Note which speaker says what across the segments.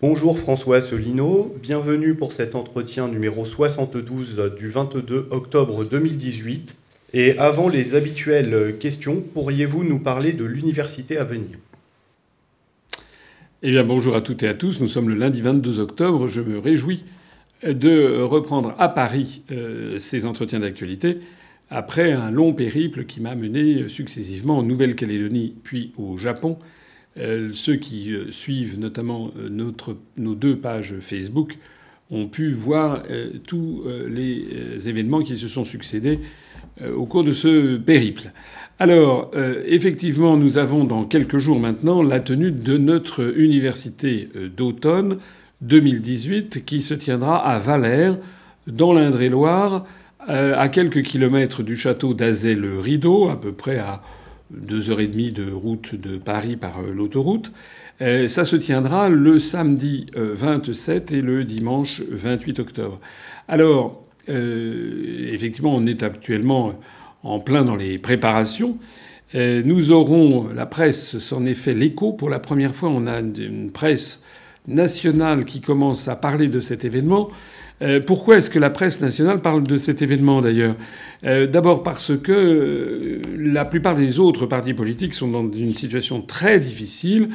Speaker 1: Bonjour François Asselineau, bienvenue pour cet entretien numéro 72 du 22 octobre 2018. Et avant les habituelles questions, pourriez-vous nous parler de l'université à venir?
Speaker 2: Eh bien bonjour à toutes et à tous, nous sommes le lundi 22 octobre, je me réjouis de reprendre à Paris euh, ces entretiens d'actualité après un long périple qui m'a mené successivement en Nouvelle-Calédonie puis au Japon ceux qui euh, suivent notamment euh, nos deux pages Facebook ont pu voir tous les événements qui se sont succédés au cours de ce périple. Alors, effectivement, nous avons dans quelques jours maintenant la tenue de notre université d'automne 2018 qui se tiendra à Valère, dans l'Indre-et-Loire, à quelques kilomètres du château d'Azay-le-Rideau, à peu près à deux heures et demie de route de Paris par euh, l'autoroute. Euh, ça se tiendra le samedi 27 euh, et le dimanche 28 octobre. Alors, effectivement, on est actuellement en plein dans les préparations. nous aurons, la presse s'en est fait l'écho. Pour la première fois, on a une presse nationale qui commence à parler de cet événement. Euh, pourquoi est-ce que la presse nationale parle de cet événement d'ailleurs euh, D'abord parce que euh, la plupart des autres partis politiques sont dans une situation très difficile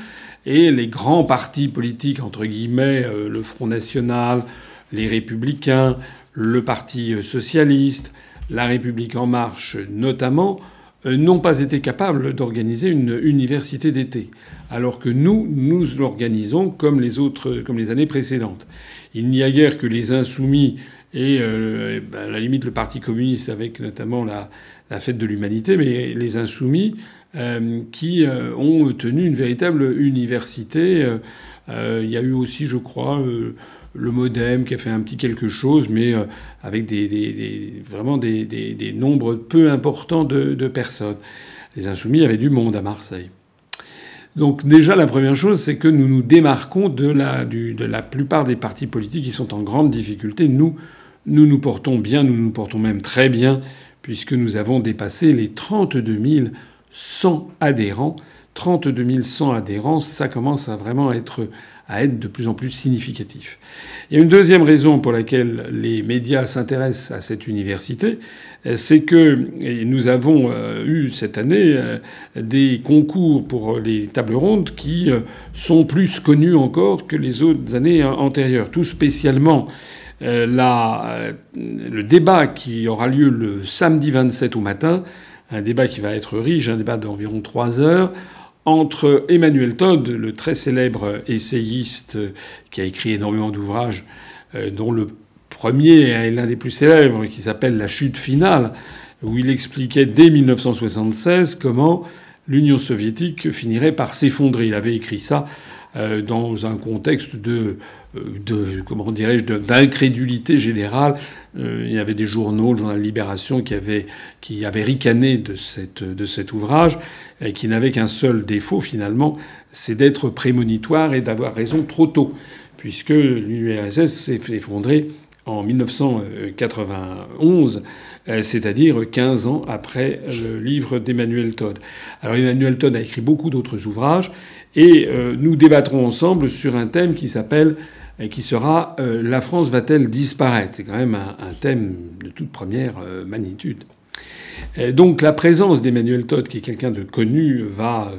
Speaker 2: et les grands partis politiques, entre guillemets, le Front National, les Républicains, le Parti Socialiste, la République en marche notamment, n'ont pas été capables d'organiser une université d'été, alors que nous, nous l'organisons comme les autres, comme les années précédentes. Il n'y a guère que les insoumis et, euh, ben, à la limite le Parti communiste avec notamment la, fête de l'humanité, mais les insoumis euh, qui euh, ont tenu une véritable université. il y a eu aussi, je crois, le MoDem qui a fait un petit quelque chose, mais avec des, vraiment des, nombres peu importants de, de personnes. Les insoumis avaient du monde à Marseille. Donc déjà, la première chose, c'est que nous nous démarquons de la, de la plupart des partis politiques qui sont en grande difficulté. Nous, nous nous portons bien, nous nous portons même très bien, puisque nous avons dépassé les 32 100 adhérents. 32 100 adhérents, ça commence à vraiment être à être de plus en plus significatif. Il y a une deuxième raison pour laquelle les médias s'intéressent à cette université, c'est que nous avons euh, eu cette année euh, des concours pour les tables rondes qui euh, sont plus connus encore que les autres années antérieures. Tout spécialement la, le débat qui aura lieu le samedi 27 au matin, un débat qui va être riche, un débat d'environ trois heures entre Emmanuel Todd, le très célèbre essayiste qui a écrit énormément d'ouvrages, euh, dont le premier est l'un des plus célèbres, qui s'appelle La chute finale, où il expliquait dès 1976 comment l'Union soviétique finirait par s'effondrer. Il avait écrit ça euh, dans un contexte de euh, comment dirais-je d'incrédulité générale. Euh, il y avait des journaux, le journal Libération, qui avait qui avait ricané de cette de cet ouvrage et qui n'avait qu'un seul défaut finalement, c'est d'être prémonitoire et d'avoir raison trop tôt, puisque l'URSS s'est effondrée en 1991, euh, c'est-à-dire 15 ans après le livre d'Emmanuel Todd. Alors Emmanuel Todd a écrit beaucoup d'autres ouvrages et nous débattrons ensemble sur un thème qui s'appelle et qui sera euh, La France va-t-elle disparaître? C'est quand même un, thème de toute première euh, magnitude. donc la présence d'Emmanuel Todd, qui est quelqu'un de connu, va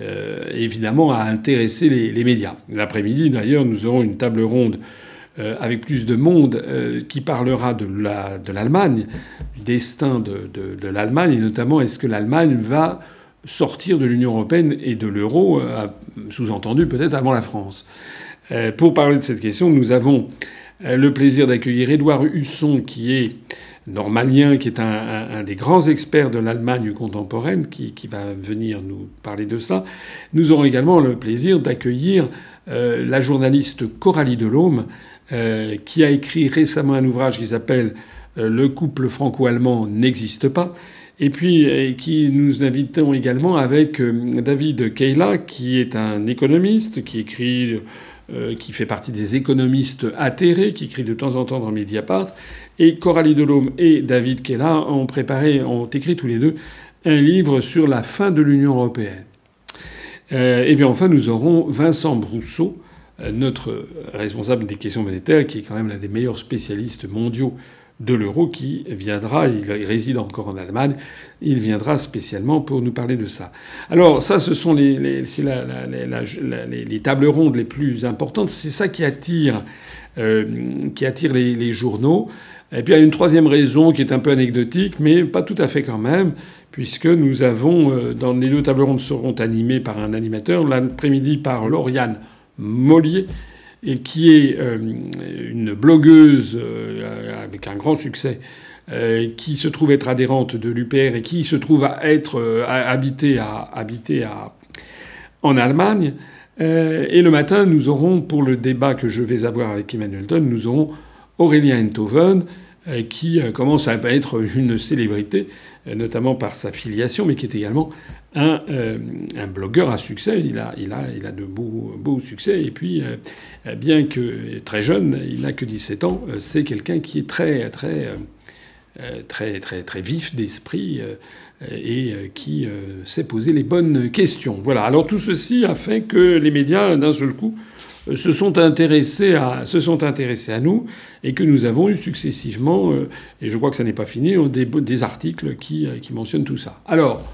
Speaker 2: euh, évidemment intéresser les, médias. L'après-midi, d'ailleurs, nous aurons une table ronde avec plus de monde qui parlera de l'Allemagne, du destin de, de l'Allemagne, et notamment est-ce que l'Allemagne va sortir de l'Union européenne et de l'euro, sous-entendu peut-être avant la France. Euh, pour parler de cette question, nous avons euh, le plaisir d'accueillir Édouard Husson, qui est normalien, qui est un, des grands experts de l'Allemagne contemporaine, qui, va venir nous parler de ça. Nous aurons également le plaisir d'accueillir euh, la journaliste Coralie Delhomme, qui a écrit récemment un ouvrage qui s'appelle Le couple franco-allemand n'existe pas. Et puis, qui nous invitons également avec David Keila, qui est un économiste, qui écrit euh, qui fait partie des économistes atterrés, qui écrit de temps en temps dans Mediapart. Et Coralie Delhomme et David Kella ont préparé, ont écrit tous les deux un livre sur la fin de l'Union européenne. Euh, et bien enfin, nous aurons Vincent Brousseau, notre responsable des questions monétaires, qui est quand même l'un des meilleurs spécialistes mondiaux de l'euro qui viendra, il réside encore en Allemagne, il viendra spécialement pour nous parler de ça. Alors ça, ce sont les, les, les tables rondes les plus importantes, c'est ça qui attire, euh, qui attire les, journaux. Et puis il y a une troisième raison qui est un peu anecdotique, mais pas tout à fait quand même, puisque nous avons, euh, dans les deux tables rondes seront animées par un animateur, l'après-midi par Lauriane Mollier, et qui est euh, une blogueuse euh, avec un grand succès, euh, qui se trouve être adhérente de l'UPR et qui se trouve à être habitée à, habiter à, en Allemagne. et le matin, nous aurons, pour le débat que je vais avoir avec Emmanuel Ton, nous aurons Aurélien Enthoven, qui commence à être une célébrité, notamment par sa filiation, mais qui est également un, euh, un, blogueur à succès. Il a, il a, il a de beaux, succès. Et puis, euh, bien que très jeune, il n'a que 17 ans, euh, c'est quelqu'un qui est très, très, très, très, très vif d'esprit et qui sait poser les bonnes questions. Voilà. Alors tout ceci a fait que les médias, d'un seul coup, se sont intéressés à se sont intéressés à nous et que nous avons eu successivement et je crois que ça n'est pas fini des, des articles qui, qui mentionnent tout ça. Alors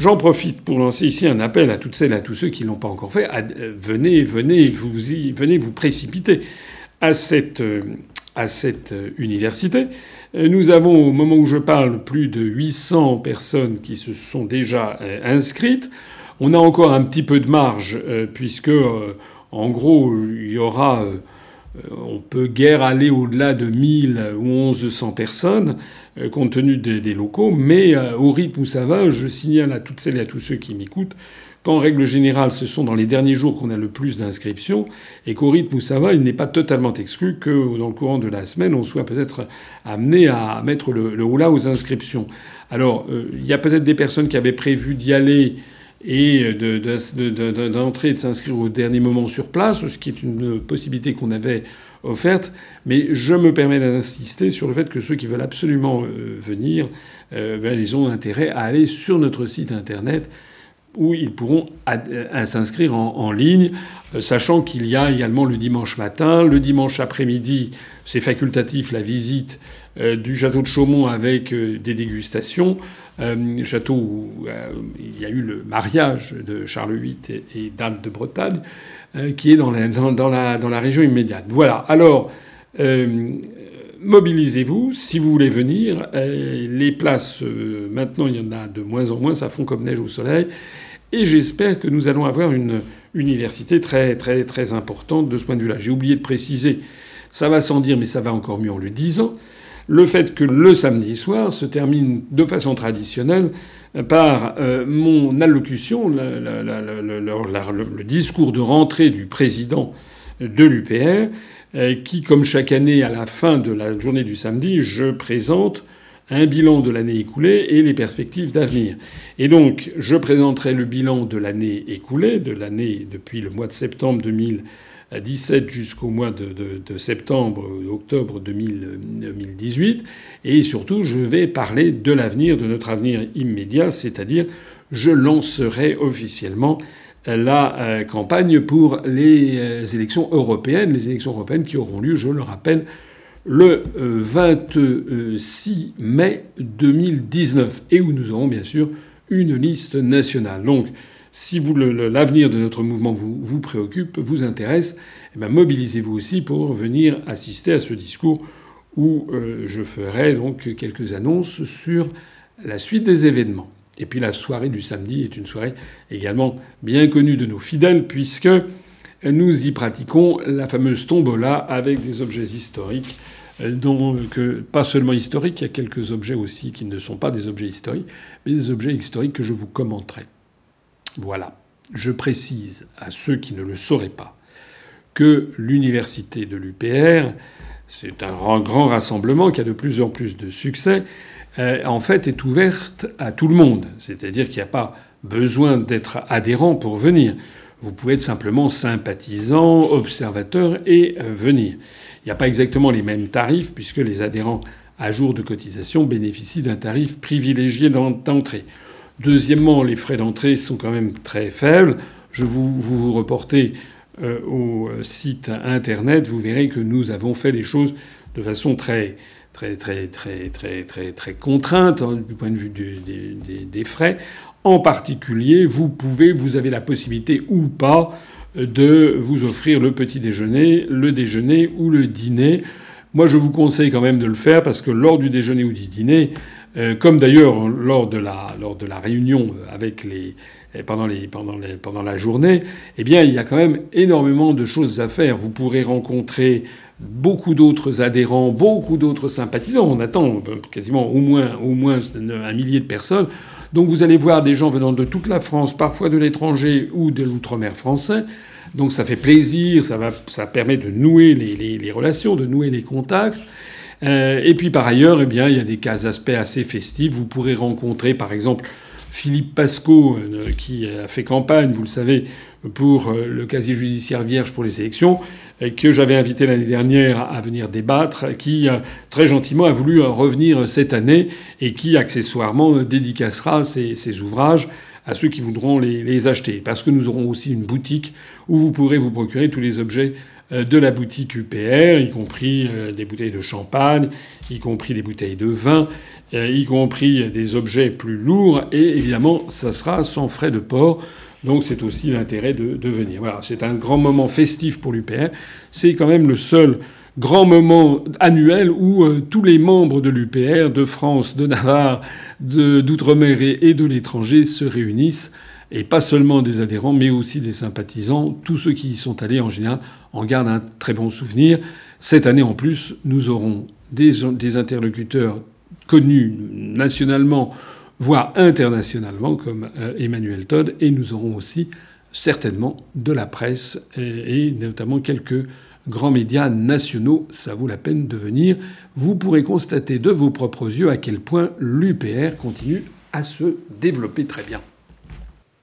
Speaker 2: J'en profite pour lancer ici un appel à toutes celles et à tous ceux qui ne l'ont pas encore fait. Euh, venez, venez vous, y, venez vous précipiter à cette, euh, à cette euh, université. Nous avons, au moment où je parle, plus de 800 personnes qui se sont déjà inscrites. On a encore un petit peu de marge, puisque, en gros, il y aura on peut guère aller au-delà de 1000 ou 1100 personnes. Euh, compte tenu des, locaux. Mais euh, au rythme où ça va, je signale à toutes celles et à tous ceux qui m'écoutent qu'en règle générale, ce sont dans les derniers jours qu'on a le plus d'inscriptions, et qu'au rythme où ça va, il n'est pas totalement exclu que dans le courant de la semaine, on soit peut-être amené à mettre le, le aux inscriptions. Alors, euh, il y a peut-être des personnes qui avaient prévu d'y aller et d'entrer et de s'inscrire au dernier moment sur place, ce qui est une possibilité qu'on avait offerte. Mais je me permets d'insister sur le fait que ceux qui veulent absolument euh, venir, euh, ben, ils ont intérêt à aller sur notre site internet où ils pourront euh, s'inscrire en, ligne, sachant qu'il y a également le dimanche matin, le dimanche après-midi, c'est facultatif la visite du château de Chaumont avec des dégustations, château où il y a eu le mariage de Charles VIII et d'Anne de Bretagne. Euh, qui est dans la, dans, la, dans la région immédiate. Voilà. Alors, euh, mobilisez-vous si vous voulez venir. Euh, les places, maintenant, il y en a de moins en moins, ça fond comme neige au soleil. Et j'espère que nous allons avoir une université très, très, très importante de ce point de vue-là. J'ai oublié de préciser, ça va sans dire, mais ça va encore mieux en le disant, le fait que le samedi soir se termine de façon traditionnelle par euh, mon allocution, le, discours de rentrée du président de l'UPR, euh, qui, comme chaque année, à la fin de la journée du samedi, je présente un bilan de l'année écoulée et les perspectives d'avenir. Et donc, je présenterai le bilan de l'année écoulée, de l'année depuis le mois de septembre 2000 17 jusqu'au mois de, de, septembre, octobre 2018. Et surtout, je vais parler de l'avenir, de notre avenir immédiat, c'est-à-dire je lancerai officiellement la euh, campagne pour les euh, élections européennes, les élections européennes qui auront lieu, je le rappelle, le 26 euh, mai 2019, et où nous aurons bien sûr une liste nationale. Donc, si l'avenir de notre mouvement vous, vous préoccupe, vous intéresse, eh ben, mobilisez-vous aussi pour venir assister à ce discours où euh, je ferai donc quelques annonces sur la suite des événements. Et puis la soirée du samedi est une soirée également bien connue de nos fidèles puisque nous y pratiquons la fameuse tombola avec des objets historiques. Euh, donc, pas seulement historiques, il y a quelques objets aussi qui ne sont pas des objets historiques, mais des objets historiques que je vous commenterai. Voilà. Je précise à ceux qui ne le sauraient pas que l'université de l'UPR, c'est un grand rassemblement qui a de plus en plus de succès, euh, en fait est ouverte à tout le monde. C'est-à-dire qu'il n'y a pas besoin d'être adhérent pour venir. Vous pouvez être simplement sympathisant, observateur et euh, venir. Il n'y a pas exactement les mêmes tarifs puisque les adhérents à jour de cotisation bénéficient d'un tarif privilégié d'entrée. Deuxièmement, les frais d'entrée sont quand même très faibles. Je vous, vous, reportez au site internet, vous verrez que nous avons fait les choses de façon très très très très très très très contrainte hein, du point de vue des frais. En particulier, vous pouvez, vous avez la possibilité ou pas de vous offrir le petit déjeuner, le déjeuner ou le dîner. Moi, je vous conseille quand même de le faire parce que lors du déjeuner ou du dîner, euh, comme d'ailleurs lors de la lors de la réunion avec les pendant les pendant les pendant la journée, eh bien, il y a quand même énormément de choses à faire. Vous pourrez rencontrer beaucoup d'autres adhérents, beaucoup d'autres sympathisants. On attend quasiment au moins au moins un millier de personnes. Donc vous allez voir des gens venant de toute la France, parfois de l'étranger ou de l'outre-mer français. Donc ça fait plaisir, ça, va, ça permet de nouer les, les, relations, de nouer les contacts. Euh, et puis par ailleurs, eh bien, il y a des cas aspects assez festifs. Vous pourrez rencontrer par exemple Philippe Pasco, euh, qui a fait campagne, vous le savez, pour euh, le casier judiciaire vierge pour les élections, que j'avais invité l'année dernière à venir débattre, qui très gentiment a voulu revenir cette année et qui accessoirement dédicacera ses, ouvrages à ceux qui voudront les, les, acheter. Parce que nous aurons aussi une boutique où vous pourrez vous procurer tous les objets de la boutique UPR, y compris des bouteilles de champagne, y compris des bouteilles de vin, euh, y compris des objets plus lourds, et évidemment, ça sera sans frais de port. Donc c'est aussi l'intérêt de, venir. Voilà, c'est un grand moment festif pour l'UPR. C'est quand même le seul grand moment annuel où euh, tous les membres de l'UPR, de France, de Navarre, d'outre-mer et, de l'étranger se réunissent. Et pas seulement des adhérents, mais aussi des sympathisants. Tous ceux qui y sont allés, en général, en gardent un très bon souvenir. Cette année, en plus, nous aurons des, interlocuteurs connu nationalement, voire internationalement, comme euh, Emmanuel Todd, et nous aurons aussi certainement de la presse et notamment quelques grands médias nationaux. Ça vaut la peine de venir. Vous pourrez constater de vos propres yeux à quel point l'UPR continue à se développer très bien.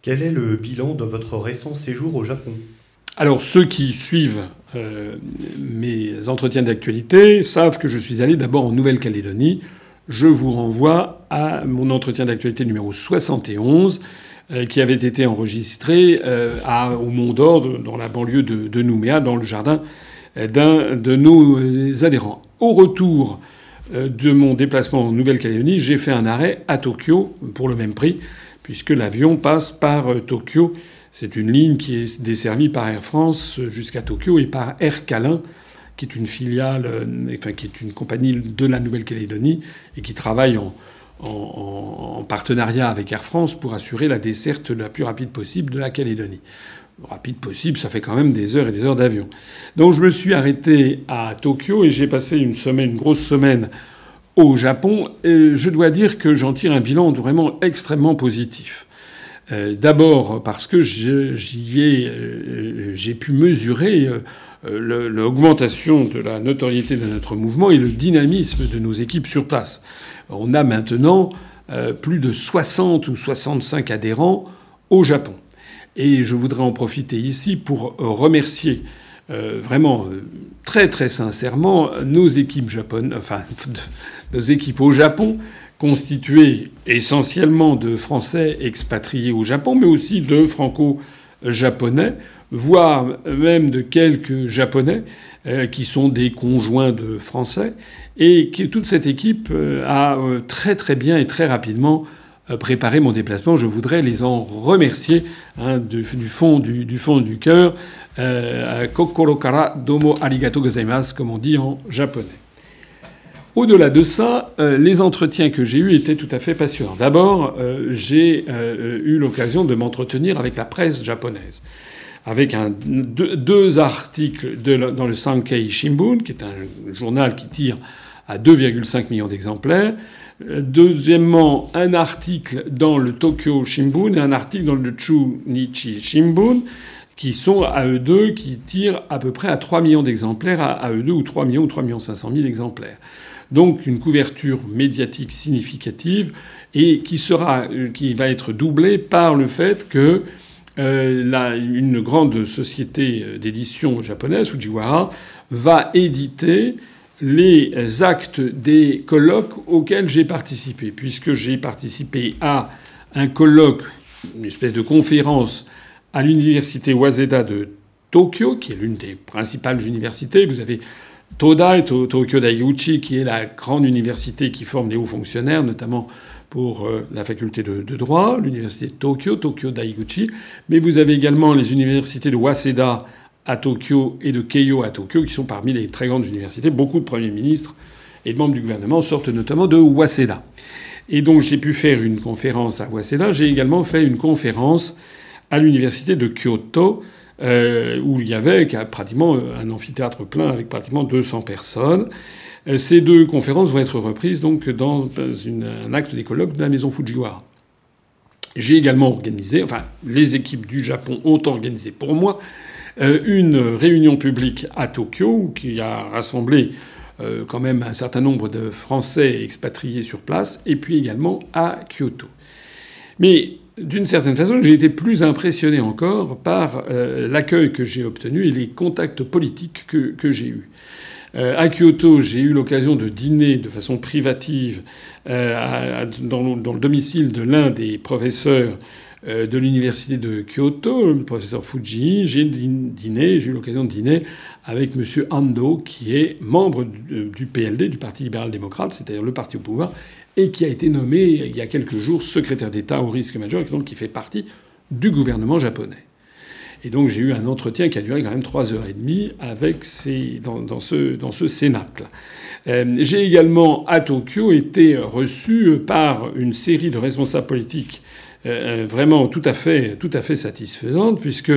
Speaker 1: Quel est le bilan de votre récent séjour au Japon?
Speaker 2: Alors ceux qui suivent euh, mes entretiens d'actualité savent que je suis allé d'abord en Nouvelle-Calédonie je vous renvoie à mon entretien d'actualité numéro 71 euh, qui avait été enregistré euh, au Mont d'Or, dans la banlieue de, Nouméa, dans le jardin d'un de nos adhérents. Au retour de mon déplacement en Nouvelle-Calédonie, j'ai fait un arrêt à Tokyo pour le même prix, puisque l'avion passe par Tokyo. C'est une ligne qui est desservie par Air France jusqu'à Tokyo et par Air Calin qui est une filiale, euh, enfin qui est une compagnie de la Nouvelle-Calédonie et qui travaille en, en, partenariat avec Air France pour assurer la desserte la plus rapide possible de la Calédonie. Rapide possible, ça fait quand même des heures et des heures d'avion. Donc je me suis arrêté à Tokyo et j'ai passé une semaine, une grosse semaine au Japon. Et je dois dire que j'en tire un bilan vraiment extrêmement positif. Euh, D'abord parce que j'y ai, euh, j'ai pu mesurer euh, l'augmentation de la notoriété de notre mouvement et le dynamisme de nos équipes sur place. On a maintenant plus de 60 ou 65 adhérents au Japon. Et je voudrais en profiter ici pour remercier vraiment très très sincèrement nos équipes japonaises, enfin nos équipes au Japon, constituées essentiellement de Français expatriés au Japon, mais aussi de Franco-japonais voire même de quelques Japonais euh, qui sont des conjoints de Français, et que toute cette équipe euh, a euh, très très bien et très rapidement préparé mon déplacement. Je voudrais les en remercier hein, du, fond du, fond du cœur. Kokoro kara domo arigato gozaimasu, comme on dit en japonais. Au-delà de ça, les entretiens que j'ai eus étaient tout à fait passionnants. D'abord, j'ai eu l'occasion de m'entretenir avec la presse japonaise avec deux, articles dans le Sankei Shimbun, qui est un journal qui tire à 2,5 millions d'exemplaires. Deuxièmement, un article dans le Tokyo Shimbun et un article dans le Chunichi Shimbun, qui sont à eux deux, qui tirent à peu près à 3 millions d'exemplaires, à eux deux, ou 3 millions ou 3 millions 500 000 exemplaires. Donc une couverture médiatique significative et qui sera, qui va être doublée par le fait que euh, une grande société d'édition japonaise, Fujiwara, va éditer les actes des colloques auxquels j'ai participé, puisque j'ai participé à un colloque, une espèce de conférence à l'université Waseda de Tokyo, qui est l'une des principales universités. Vous avez Todai, Tokyo Daiguchi, qui est la grande université qui forme les hauts fonctionnaires, notamment pour euh, la faculté de, droit, l'université de Tokyo, Tokyo Daiguchi. Mais vous avez également les universités de Waseda à Tokyo et de Keio à Tokyo, qui sont parmi les très grandes universités. Beaucoup de premiers ministres et de membres du gouvernement sortent notamment de Waseda. Et donc j'ai pu faire une conférence à Waseda. J'ai également fait une conférence à l'université de Kyoto, euh, où il y avait pratiquement un amphithéâtre plein avec pratiquement 200 personnes. Euh, ces deux conférences vont être reprises donc dans un acte des colloques de la maison Fujiwara. J'ai également organisé, enfin les équipes du Japon ont organisé pour moi euh, une réunion publique à Tokyo qui a rassemblé euh, quand même un certain nombre de Français expatriés sur place, et puis également à Kyoto. Mais d'une certaine façon, j'ai été plus impressionné encore par l'accueil que j'ai obtenu et les contacts politiques que, j'ai eus. Euh, à Kyoto, j'ai eu l'occasion de dîner de façon privative euh, dans, le domicile de l'un des professeurs euh, de l'université de Kyoto, le professeur Fuji. J'ai dîné, j'ai eu l'occasion de dîner avec M. Ando, qui est membre du PLD, du Parti libéral-démocrate, c'est-à-dire le parti au pouvoir, et qui a été nommé il y a quelques jours secrétaire d'État au risque majeur, et donc qui fait partie du gouvernement japonais. Et donc j'ai eu un entretien qui a duré quand même trois heures et demie avec ces, dans, ce, dans ce cénacle. Euh, j'ai également à Tokyo été reçu par une série de responsables politiques euh, vraiment tout à fait, tout à fait satisfaisante, puisque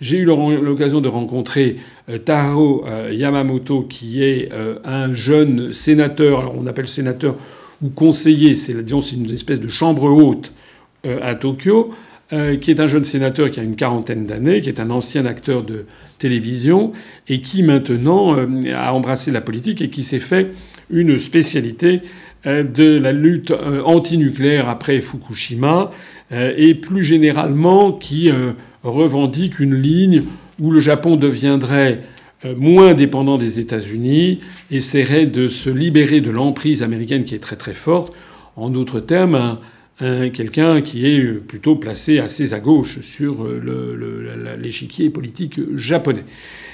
Speaker 2: j'ai eu l'occasion de rencontrer euh, Taro Yamamoto, qui est un jeune sénateur, alors on appelle sénateur ou conseiller, c'est une espèce de chambre haute à Tokyo, euh, qui est un jeune sénateur qui a une quarantaine d'années, qui est un ancien acteur de télévision et qui maintenant euh, a embrassé la politique et qui s'est fait une spécialité euh, de la lutte antinucléaire après Fukushima et plus généralement qui revendique une ligne où le Japon deviendrait moins dépendant des États-Unis, essaierait de se libérer de l'emprise américaine qui est très très forte. En d'autres termes, quelqu'un qui est plutôt placé assez à gauche sur euh, l'échiquier politique japonais.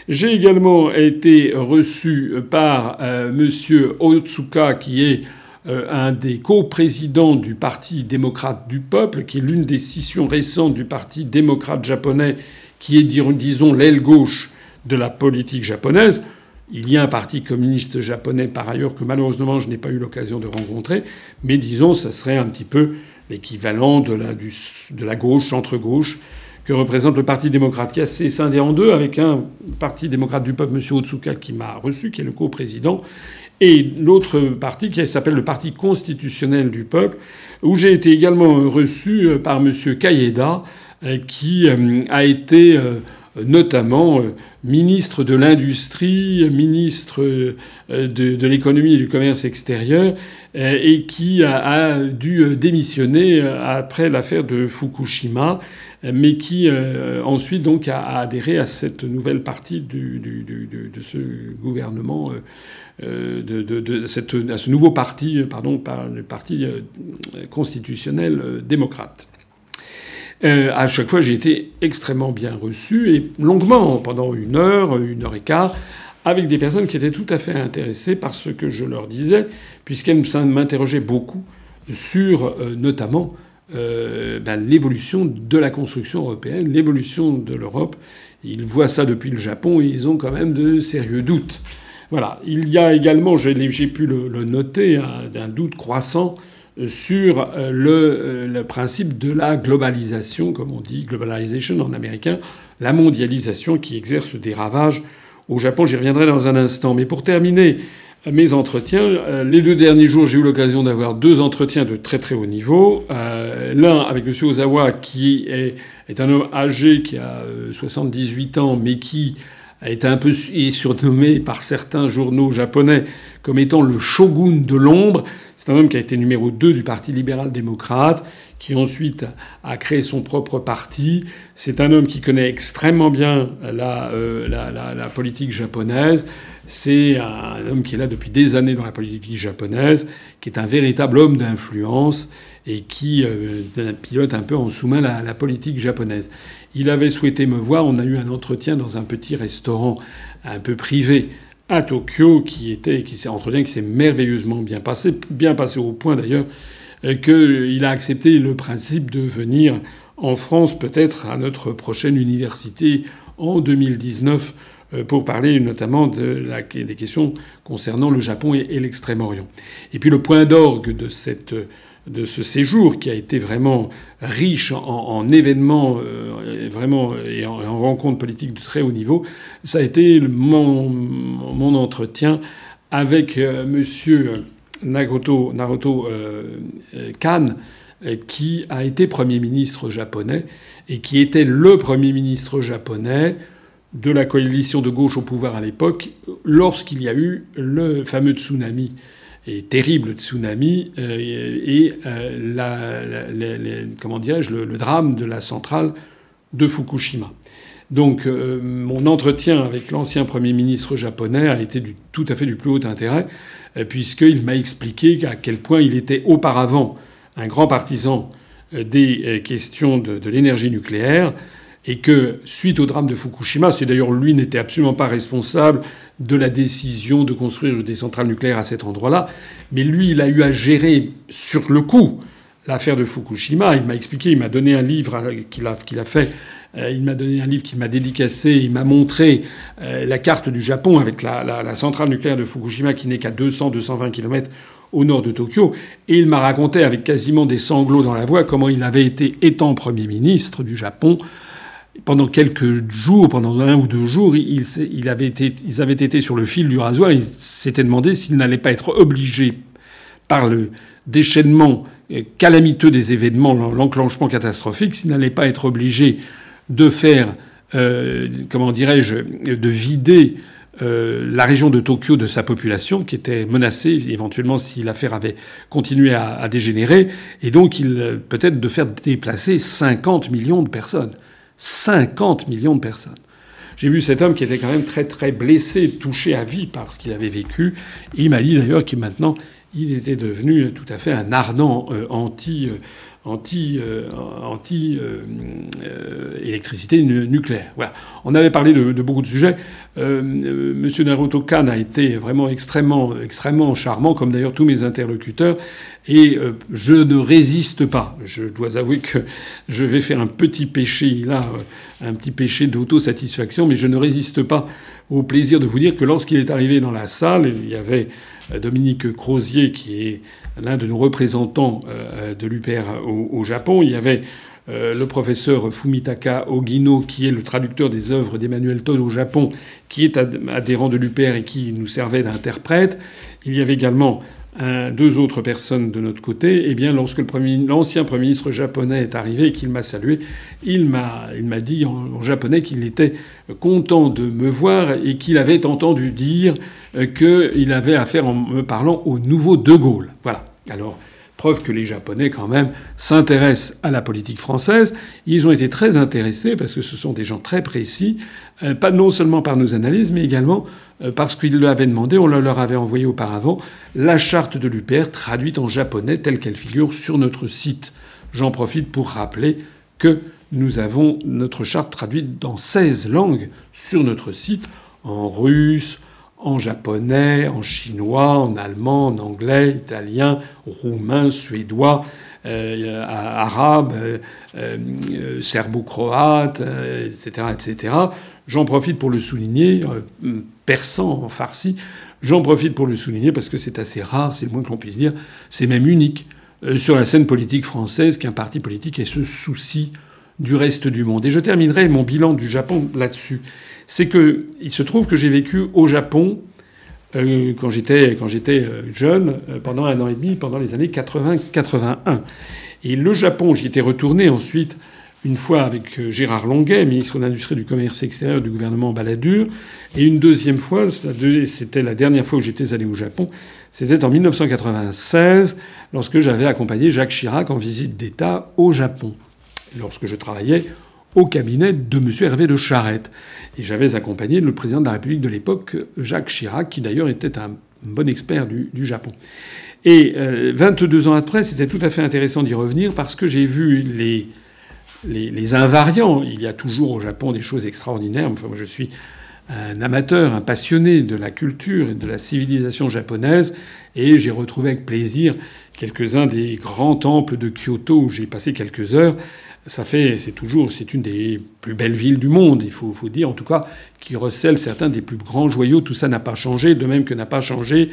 Speaker 2: J'ai également été reçu par euh, M. Otsuka, qui est euh, un des co-présidents du Parti démocrate du peuple, qui est l'une des scissions récentes du Parti démocrate japonais, qui est, disons, l'aile gauche de la politique japonaise. Il y a un parti communiste japonais par ailleurs que malheureusement je n'ai pas eu l'occasion de rencontrer, mais disons ce serait un petit peu l'équivalent de la, gauche, centre-gauche, que représente le Parti démocrate, qui a scindé en deux, avec un Parti démocrate du peuple, M. Otsuka, qui m'a reçu, qui est le co-président, et l'autre parti qui s'appelle le Parti constitutionnel du peuple, où j'ai été également reçu euh, par M. Kayeda, euh, qui euh, a été notamment ministre de l'industrie, ministre de, de l'économie et du commerce extérieur, euh, et qui a, dû euh, démissionner euh, après l'affaire de Fukushima, mais qui ensuite donc a, adhéré à cette nouvelle partie de ce gouvernement, à ce nouveau parti, pardon, par le parti constitutionnel démocrate. Euh, à chaque fois, j'ai été extrêmement bien reçu et longuement, pendant une heure, une heure et quart, avec des personnes qui étaient tout à fait intéressées par ce que je leur disais, puisqu'elles m'interrogeaient beaucoup sur euh, notamment euh, ben, l'évolution de la construction européenne, l'évolution de l'Europe. Ils voient ça depuis le Japon et ils ont quand même de sérieux doutes. Voilà. Il y a également, j'ai pu le, noter, un, doute croissant sur euh, le, le, principe de la globalisation, comme on dit, globalization en américain, la mondialisation qui exerce des ravages au Japon. J'y reviendrai dans un instant. Mais pour terminer mes entretiens, euh, les deux derniers jours, j'ai eu l'occasion d'avoir deux entretiens de très très haut niveau. Euh, l'un avec M. Ozawa, qui est, est, un homme âgé, qui a 78 euh, ans, mais qui été un peu est surnommé par certains journaux japonais comme étant le shogun de l'ombre. C'est un homme qui a été numéro 2 du Parti libéral-démocrate, qui ensuite a créé son propre parti. C'est un homme qui connaît extrêmement bien la, la, politique japonaise. C'est un homme qui est là depuis des années dans la politique japonaise, qui est un véritable homme d'influence et qui euh, pilote un peu en sous-main la, politique japonaise. Il avait souhaité me voir. On a eu un entretien dans un petit restaurant un peu privé à Tokyo, qui était, qui s'est entretien qui s'est merveilleusement bien passé, bien passé au point d'ailleurs euh, qu'il a accepté le principe de venir en France, peut-être à notre prochaine université en 2019, euh, pour parler notamment des questions concernant le Japon et l'Extrême-Orient. Et puis le point d'orgue de cette de ce séjour qui a été vraiment riche en, en événements euh, vraiment et en, en, rencontres politiques de très haut niveau, ça a été mon, entretien avec euh, Monsieur Naruto, Naruto euh, Kan, euh, qui a été Premier ministre japonais et qui était le Premier ministre japonais de la coalition de gauche au pouvoir à l'époque lorsqu'il y a eu le fameux tsunami et terrible tsunami euh, et euh, la, comment dirais-je le, drame de la centrale de Fukushima. Donc euh, mon entretien avec l'ancien Premier ministre japonais a été tout à fait du plus haut intérêt, euh, puisqu'il m'a expliqué à quel point il était auparavant un grand partisan euh, des questions de l'énergie nucléaire, et que suite au drame de Fukushima, c'est d'ailleurs lui n'était absolument pas responsable de la décision de construire des centrales nucléaires à cet endroit-là, mais lui il a eu à gérer sur le coup l'affaire de Fukushima. Il m'a expliqué, il m'a donné un livre qu'il a, qu'il a fait. Euh, il m'a donné un livre qu'il m'a dédicacé. Il m'a montré euh, la carte du Japon avec la centrale nucléaire de Fukushima qui n'est qu'à 200-220 km au nord de Tokyo. Et il m'a raconté avec quasiment des sanglots dans la voix comment il avait été, étant Premier ministre du Japon, pendant quelques jours, pendant un ou deux jours, été, ils avaient été sur le fil du rasoir. Ils s'étaient demandé s'ils n'allaient pas être obligés par le déchaînement calamiteux des événements, l'enclenchement catastrophique, s'ils n'allaient pas être obligés de faire, euh, comment dirais-je, de vider euh, la région de Tokyo de sa population, qui était menacée éventuellement si l'affaire avait continué à, dégénérer, et donc il peut-être de faire déplacer 50 millions de personnes. 50 millions de personnes. J'ai vu cet homme qui était quand même très très blessé, touché à vie par ce qu'il avait vécu. Et il m'a dit d'ailleurs qu'il maintenant il était devenu tout à fait un ardent euh, anti euh, anti euh, anti euh, euh, électricité nucléaire. Voilà. On avait parlé de, beaucoup de sujets. Monsieur Naruto Kan a été vraiment extrêmement extrêmement charmant, comme d'ailleurs tous mes interlocuteurs. Et je ne résiste pas. Je dois avouer que je vais faire un petit péché là, un petit péché d'autosatisfaction, mais je ne résiste pas au plaisir de vous dire que lorsqu'il est arrivé dans la salle, il y avait Dominique Crozier, qui est l'un de nos représentants euh, de l'UPR au, Japon. Il y avait euh, le professeur Fumitaka Ogino, qui est le traducteur des œuvres d'Emmanuel Todd au Japon, qui est adhérent de l'UPR et qui nous servait d'interprète. Il y avait également deux autres personnes de notre côté. Eh bien, lorsque l'ancien premier, ministre japonais est arrivé et qu'il m'a salué, il m'a, dit en, en japonais qu'il était content de me voir et qu'il avait entendu dire euh, qu'il avait affaire, en me parlant, au nouveau De Gaulle. Voilà. Alors, preuve que les Japonais, quand même, s'intéressent à la politique française. Ils ont été très intéressés parce que ce sont des gens très précis, euh, pas non seulement par nos analyses, mais également euh, parce qu'ils l'avaient demandé, on leur avait envoyé auparavant la charte de l'UPR traduite en japonais telle qu'elle figure sur notre site. J'en profite pour rappeler que nous avons notre charte traduite dans 16 langues sur notre site, en russe, en japonais, en chinois, en allemand, en anglais, italien, roumain, suédois, euh, arabe, euh, euh, serbo-croate, etc., etc. J'en profite pour le souligner, persan en farsi. J'en profite pour le souligner parce que c'est assez rare, c'est le moins que l'on puisse dire. C'est même unique sur la scène politique française qu'un parti politique ait ce souci du reste du monde. Et je terminerai mon bilan du Japon là-dessus c'est que il se trouve que j'ai vécu au Japon euh, quand j'étais quand j'étais euh, jeune euh, pendant un an et demi pendant les années 80-81 et le Japon j'y étais retourné ensuite une fois avec euh, Gérard Longuet, ministre de l'Industrie du Commerce extérieur du gouvernement Balladur, et une deuxième fois, c'était la dernière fois où j'étais allé au Japon, C'était en 1996, lorsque j'avais accompagné Jacques Chirac en visite d'État au Japon, lorsque je travaillais au cabinet de M. Hervé de Charette. Et j'avais accompagné le président de la République de l'époque, Jacques Chirac, qui d'ailleurs était un bon expert du, Japon. Et 22 euh, ans après, c'était tout à fait intéressant d'y revenir parce que j'ai vu les, les, les, invariants. Il y a toujours au Japon des choses extraordinaires. Enfin, moi, je suis un amateur, un passionné de la culture et de la civilisation japonaise, et j'ai retrouvé avec plaisir quelques-uns des grands temples de Kyoto où j'ai passé quelques heures ça fait, c'est toujours, c'est une des plus belles villes du monde, il faut, dire, en tout cas, qui recèle certains des plus grands joyaux. Tout ça n'a pas changé, de même que n'a pas changé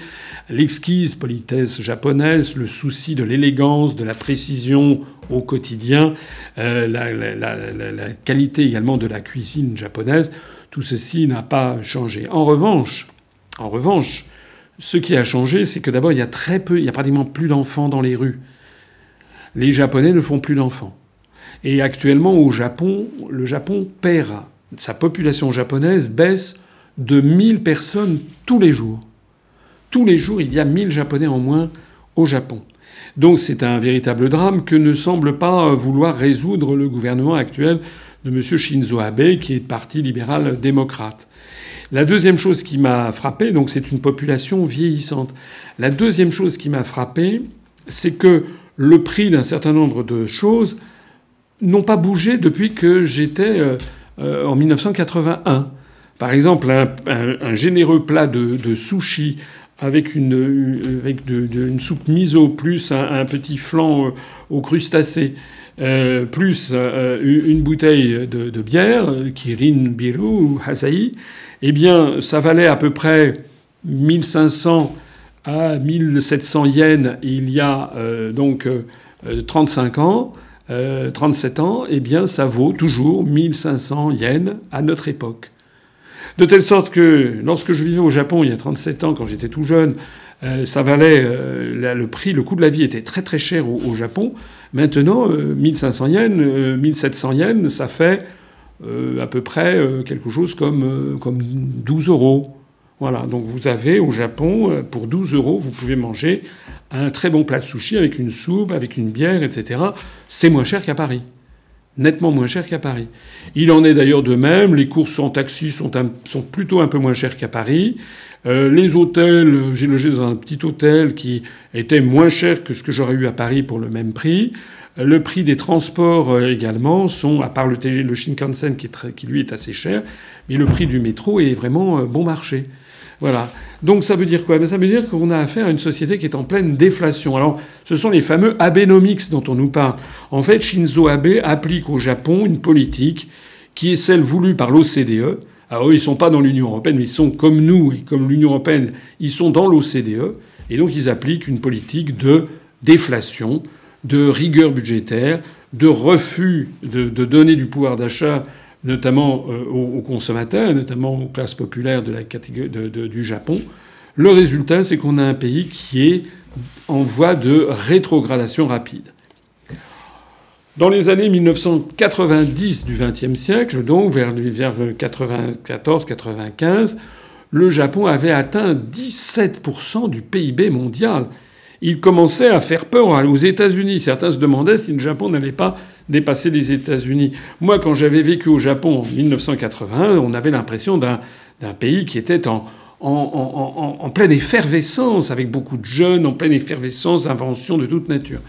Speaker 2: l'exquise politesse japonaise, le souci de l'élégance, de la précision au quotidien, euh, la, la, qualité également de la cuisine japonaise. Tout ceci n'a pas changé. En revanche, en revanche, ce qui a changé, c'est que d'abord, il y a très peu, il y a pratiquement plus d'enfants dans les rues. Les Japonais ne font plus d'enfants. Et actuellement, au Japon, le Japon perd. Sa population japonaise baisse de 1000 personnes tous les jours. Tous les jours, il y a 1000 Japonais en moins au Japon. Donc c'est un véritable drame que ne semble pas vouloir résoudre le gouvernement actuel de M. Shinzo Abe, qui est parti libéral démocrate. La deuxième chose qui m'a frappé, donc c'est une population vieillissante. La deuxième chose qui m'a frappé, c'est que le prix d'un certain nombre de choses n'ont pas bougé depuis que j'étais euh, euh, en 1981. Par exemple, un, généreux plat de, sushi avec une, avec de, une soupe miso plus un, petit flan au crustacé euh, plus une bouteille de, bière, Kirin Biru ou Hasai, eh bien, ça valait à peu près 1500 à 1700 yens il y a donc 35 ans. 37 euh, ans, eh bien, ça vaut toujours 1500 yens à notre époque. De telle sorte que lorsque je vivais au Japon il y a 37 ans, quand j'étais tout jeune, euh, ça valait euh, le prix, le coût de la vie était très très cher au, Japon. Maintenant, 1500 yens, 1700 yens, ça fait à peu près quelque chose comme, comme 12 euros. Voilà, donc vous avez au Japon, pour 12 euros, vous pouvez manger un très bon plat de sushi avec une soupe, avec une bière, etc. C'est moins cher qu'à Paris. Nettement moins cher qu'à Paris. Il en est d'ailleurs de même. Les courses en taxi sont, plutôt un peu moins chères qu'à Paris. Euh, les hôtels, j'ai logé dans un petit hôtel qui était moins cher que ce que j'aurais eu à Paris pour le même prix. Le prix des transports euh, également sont, à part le, le Shinkansen qui, lui est assez cher, mais le prix du métro est vraiment euh, bon marché. Voilà. Donc ça veut dire quoi? Ben, Ça veut dire qu'on a affaire à une société qui est en pleine déflation. Alors ce sont les fameux Abenomics dont on nous parle. En fait, Shinzo Abe applique au Japon une politique qui est celle voulue par l'OCDE. Alors eux, ils sont pas dans l'Union européenne, mais ils sont comme nous et comme l'Union européenne, ils sont dans l'OCDE. Et donc ils appliquent une politique de déflation, de rigueur budgétaire, de refus de donner du pouvoir d'achat notamment euh, aux, consommateurs, notamment aux classes populaires du Japon. Le résultat, c'est qu'on a un pays qui est en voie de rétrogradation rapide. Dans les années 1990 du XXe siècle, donc vers, vers 94-95, le Japon avait atteint 17% du PIB mondial. Il commençait à faire peur aux États-Unis. Certains se demandaient si le Japon n'allait pas dépasser les États-Unis. Moi, quand j'avais vécu au Japon en 1981, on avait l'impression d'un pays qui était en, en, en, pleine effervescence, avec beaucoup de jeunes, en pleine effervescence d'inventions de toute nature.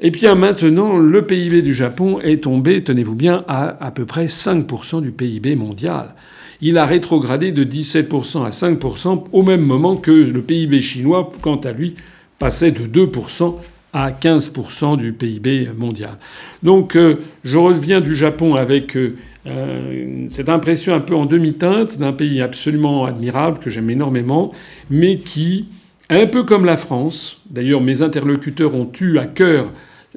Speaker 2: Et bien maintenant, le PIB du Japon est tombé, tenez-vous bien, à à peu près 5% du PIB mondial. Il a rétrogradé de 17% à 5% au même moment que le PIB chinois, quant à lui, passait de 2% à 15% du PIB mondial. Donc euh, je reviens du Japon avec euh, euh, cette impression un peu en demi-teinte d'un pays absolument admirable que j'aime énormément, mais qui, un peu comme la France, d'ailleurs mes interlocuteurs ont eu à cœur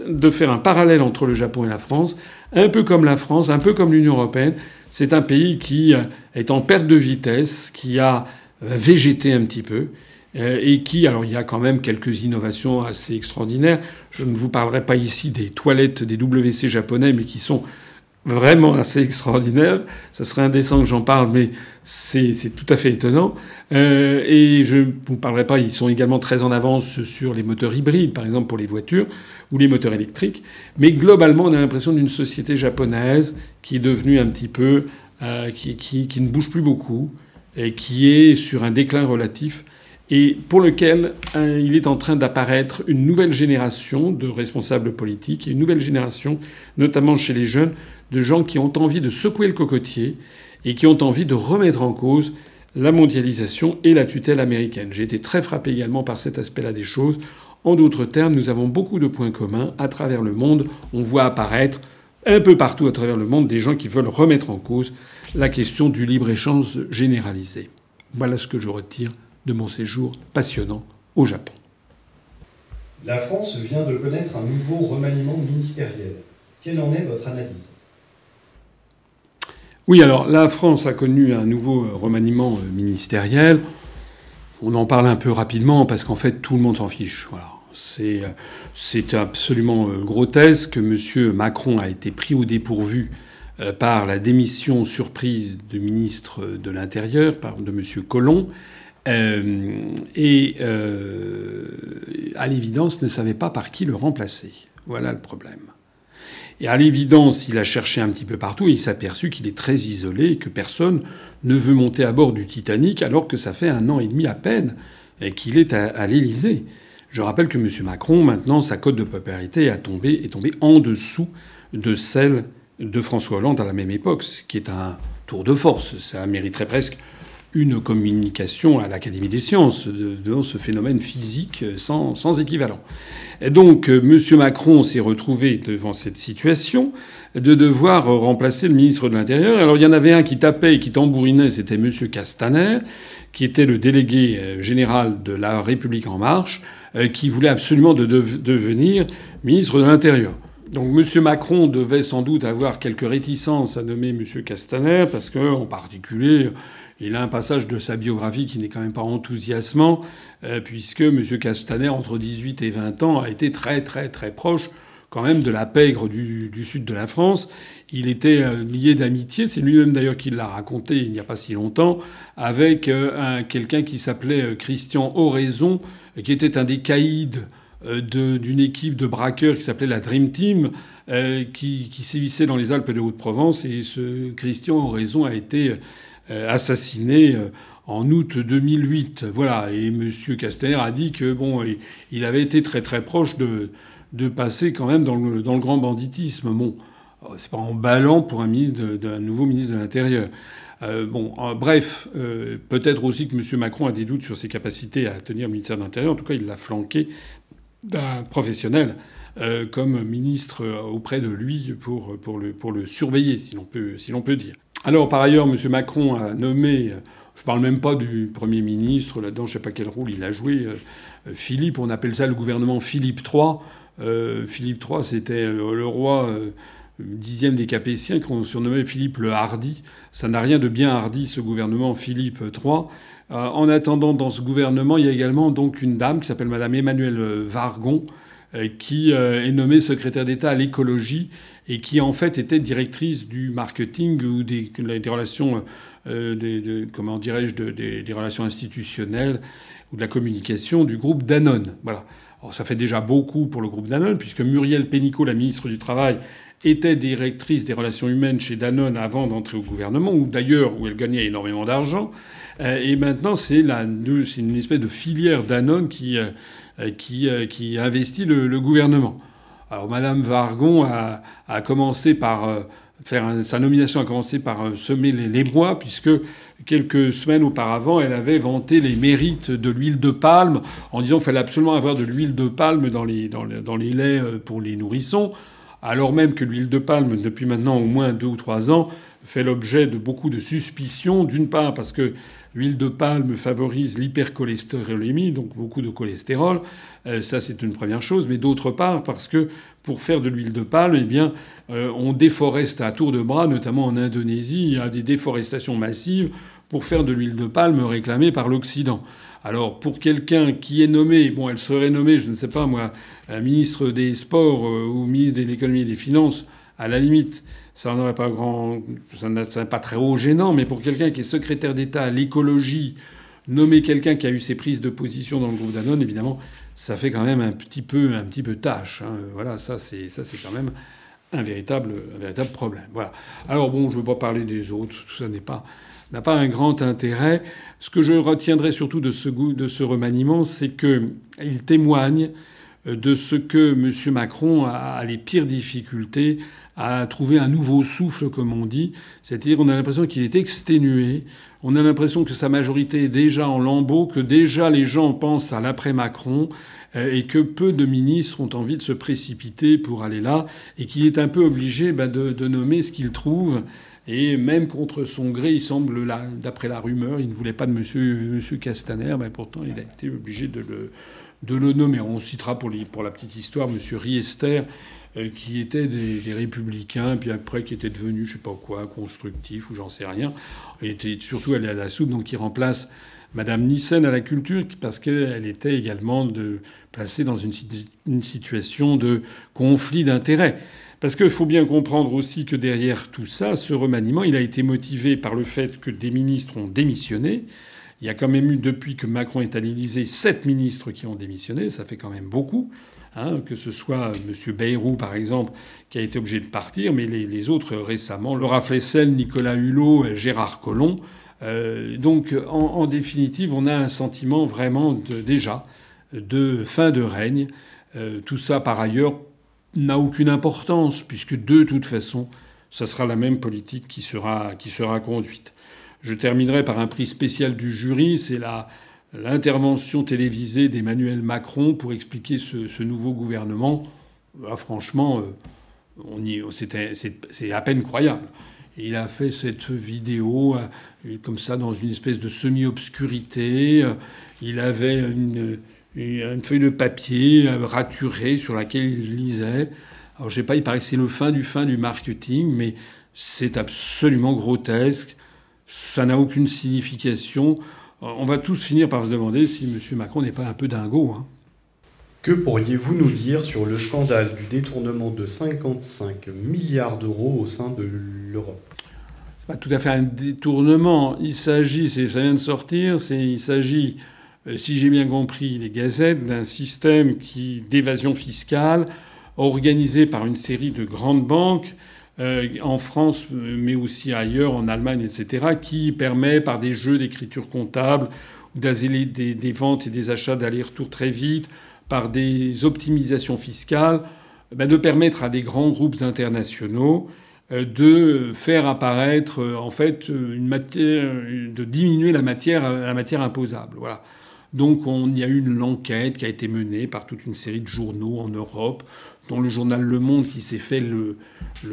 Speaker 2: de faire un parallèle entre le Japon et la France, un peu comme la France, un peu comme l'Union européenne, c'est un pays qui est en perte de vitesse, qui a végété un petit peu, et qui, alors il y a quand même quelques innovations assez extraordinaires. Je ne vous parlerai pas ici des toilettes des WC japonais, mais qui sont vraiment assez extraordinaire. Ça serait indécent que j'en parle, mais c'est tout à fait étonnant. Euh, et je ne vous parlerai pas, ils sont également très en avance sur les moteurs hybrides, par exemple pour les voitures, ou les moteurs électriques. Mais globalement, on a l'impression d'une société japonaise qui est devenue un petit peu... Euh, qui, qui, ne bouge plus beaucoup, et qui est sur un déclin relatif, et pour lequel euh, il est en train d'apparaître une nouvelle génération de responsables politiques, et une nouvelle génération, notamment chez les jeunes, de gens qui ont envie de secouer le cocotier et qui ont envie de remettre en cause la mondialisation et la tutelle américaine. J'ai été très frappé également par cet aspect-là des choses. En d'autres termes, nous avons beaucoup de points communs à travers le monde. On voit apparaître un peu partout à travers le monde des gens qui veulent remettre en cause la question du libre-échange généralisé. Voilà ce que je retire de mon séjour passionnant au Japon.
Speaker 1: La France vient de connaître un nouveau remaniement ministériel. Quelle en est votre analyse?
Speaker 2: Oui, alors la France a connu un nouveau remaniement euh, ministériel. On en parle un peu rapidement parce qu'en fait tout le monde s'en fiche. Voilà. C'est, euh, c'est absolument euh, grotesque. M. Macron a été pris au dépourvu par la démission surprise du ministre de l'Intérieur, de M. Collomb, et à l'évidence ne savait pas par qui le remplacer. Voilà le problème. Et à l'évidence, il a cherché un petit peu partout et il s'est aperçu qu'il est très isolé et que personne ne veut monter à bord du Titanic alors que ça fait un an et demi à peine qu'il est à, l'Élysée. Je rappelle que M. Macron, maintenant, sa cote de popularité a tombé, est tombée en dessous de celle de François Hollande à la même époque, ce qui est un tour de force. Ça mériterait presque une communication à l'Académie des sciences de, ce phénomène physique sans, équivalent. Et donc, euh, M. Macron s'est retrouvé devant cette situation de devoir remplacer le ministre de l'Intérieur. Alors, il y en avait un qui tapait et qui tambourinait, c'était M. Castaner, qui était le délégué euh, général de La République en marche, euh, qui voulait absolument de devenir ministre de l'Intérieur. Donc M. Macron devait sans doute avoir quelques réticences à nommer M. Castaner, parce que, en particulier, il a un passage de sa biographie qui n'est quand même pas enthousiasmant, euh, puisque M. Castaner, entre 18 et 20 ans, a été très très très proche quand même de la pègre du, sud de la France. Il était euh, lié d'amitié, c'est lui-même d'ailleurs qui l'a raconté il n'y a pas si longtemps, avec euh, quelqu'un qui s'appelait Christian Oraison, qui était un des caïds d'une équipe de braqueurs qui s'appelait la Dream Team, qui, sévissait dans les Alpes de Haute-Provence. Et ce Christian Oraison a été assassiné euh, en août 2008. Voilà. Et M. Castaner a dit que bon, il avait été très très proche de, de passer quand même dans le, dans le grand banditisme. Bon, c'est pas emballant pour un ministre d'un nouveau ministre de l'Intérieur. Euh, bon, bref, peut-être aussi que M. Macron a des doutes sur ses capacités à tenir le ministère de l'Intérieur. En tout cas, il l'a flanqué d'un professionnel comme ministre auprès de lui pour, pour, le, pour le surveiller, si l'on peut, si peut dire. Alors, par ailleurs, M. Macron a nommé, euh, je ne parle même pas du Premier ministre, là-dedans, je ne sais pas quel rôle il a joué, euh, euh, Philippe, on appelle ça le gouvernement Philippe III. Philippe III, c'était le roi dixième des Capétiens qu'on surnommait Philippe le Hardi. Ça n'a rien de bien hardi, ce gouvernement Philippe III. en attendant, dans ce gouvernement, il y a également donc une dame qui s'appelle Madame Emmanuelle Vargon, qui est nommée secrétaire d'État à l'écologie et qui en fait était directrice du marketing ou des, relations, euh, comment dirais-je, des, relations institutionnelles ou de la communication du groupe Danone. Voilà. Alors ça fait déjà beaucoup pour le groupe Danone puisque Muriel Pénicaud, la ministre du Travail, était directrice des relations humaines chez Danone avant d'entrer au gouvernement, ou d'ailleurs où elle gagnait énormément d'argent. Euh, et maintenant, c'est une espèce de filière Danone qui, euh, qui, investit le gouvernement. Alors Madame Vargon a, commencé par euh, faire sa nomination a commencé par euh, semer les, les bois puisque quelques semaines auparavant, elle avait vanté les mérites de l'huile de palme en disant qu'il fallait absolument avoir de l'huile de palme dans les, dans, les, dans les laits euh, pour les nourrissons, alors même que l'huile de palme, depuis maintenant au moins deux ou trois ans, fait l'objet de beaucoup de suspicions, d'une part parce que l'huile de palme favorise l'hypercholestérolémie, donc beaucoup de cholestérol, euh, ça c'est une première chose, mais d'autre part parce que pour faire de l'huile de palme, eh bien, euh, on déforeste à tour de bras, notamment en Indonésie, il y a des déforestations massives pour faire de l'huile de palme réclamée par l'Occident. Alors pour quelqu'un qui est nommé, bon, elle serait nommée, je ne sais pas moi, ministre des Sports euh, ou ministre de l'économie et des Finances, à la limite, ça n'aurait pas grand, ça n'est pas très haut gênant, mais pour quelqu'un qui est secrétaire d'État à l'écologie, nommer quelqu'un qui a eu ses prises de position dans le groupe Danone, évidemment, ça fait quand même un petit peu, un petit peu tâche. Hein. Voilà, ça c'est, ça c'est quand même un véritable, un véritable problème. Voilà. Alors bon, je ne veux pas parler des autres, tout ça n'est pas, n'a pas un grand intérêt. Ce que je retiendrai surtout de ce, de ce remaniement, c'est qu'il témoigne de ce que M. Macron a les pires difficultés à trouver un nouveau souffle, comme on dit. C'est-à-dire, on a l'impression qu'il est exténué. On a l'impression que sa majorité est déjà en lambeaux, que déjà les gens pensent à l'après-Macron euh, et que peu de ministres ont envie de se précipiter pour aller là et qu'il est un peu obligé bah, de, nommer ce qu'il trouve. Et même contre son gré, il semble, d'après la rumeur, il ne voulait pas de monsieur, monsieur Castaner, mais pourtant il a été obligé de le, nommer. On citera pour, pour la petite histoire monsieur Riester, qui étaient des, républicains, puis après qui étaient devenus, je sais pas quoi, constructifs ou j'en sais rien, était surtout allé à la soupe, donc qui remplace Madame Nissen à la culture parce qu'elle était également de, placée dans une, une situation de conflit d'intérêts. Parce qu'il faut bien comprendre aussi que derrière tout ça, ce remaniement, il a été motivé par le fait que des ministres ont démissionné. Il y a quand même eu, depuis que Macron est à l'Élysée, sept ministres qui ont démissionné. Ça fait quand même beaucoup. Hein, que ce soit M. Bayrou, par exemple, qui a été obligé de partir, mais les, autres récemment, Laura Flessel, Nicolas Hulot, Gérard Collomb. Euh, donc, en, définitive, on a un sentiment vraiment déjà de fin de règne. Euh, tout ça, par ailleurs, n'a aucune importance, puisque de toute façon, ça sera la même politique qui sera, qui sera conduite. Je terminerai par un prix spécial du jury, c'est la l'intervention télévisée d'Emmanuel Macron pour expliquer ce, nouveau gouvernement, ah, franchement, euh, c'est à peine croyable. Il a fait cette vidéo euh, comme ça dans une espèce de semi-obscurité. Euh, il avait une, feuille de papier raturée sur laquelle il lisait. Alors je sais pas, il paraît que c'est le fin du fin du marketing, mais c'est absolument grotesque. Ça n'a aucune signification on va tous finir par se demander si M. Macron n'est pas un peu dingo. Hein.
Speaker 1: Que pourriez-vous nous dire sur le scandale du détournement de 55 milliards d'euros au sein de l'Europe?
Speaker 2: C'est pas tout à fait un détournement. Il s'agit, ça vient de sortir, il s'agit, euh, si j'ai bien compris les gazettes, d'un système d'évasion fiscale organisé par une série de grandes banques en France, mais aussi ailleurs, en Allemagne, etc., qui permet, par des jeux d'écriture comptable ou des, des, ventes et des achats d'aller-retour très vite, par des optimisations fiscales, ben, de permettre à des grands groupes internationaux euh, de faire apparaître, euh, en fait, de diminuer la matière, imposable. Voilà. Donc, on y a eu une enquête qui a été menée par toute une série de journaux en Europe dont le journal Le Monde qui s'est fait le,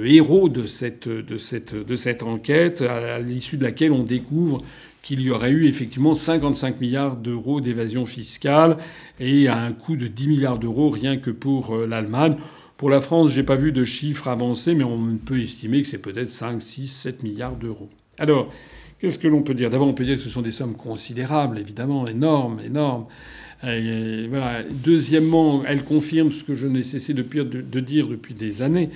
Speaker 2: héros de cette enquête, à l'issue de laquelle on découvre qu'il y aurait eu effectivement 55 milliards d'euros d'évasion fiscale et à un coût de 10 milliards d'euros rien que pour euh, l'Allemagne. Pour la France, j'ai pas vu de chiffres avancés, mais on peut estimer que c'est peut-être 5, 6, 7 milliards d'euros. Alors, qu'est-ce que l'on peut dire? D'abord, on peut dire que ce sont des sommes considérables, évidemment, énormes, énormes. Voilà. Deuxièmement, elle confirme ce que je n'ai cessé de, dire depuis des années,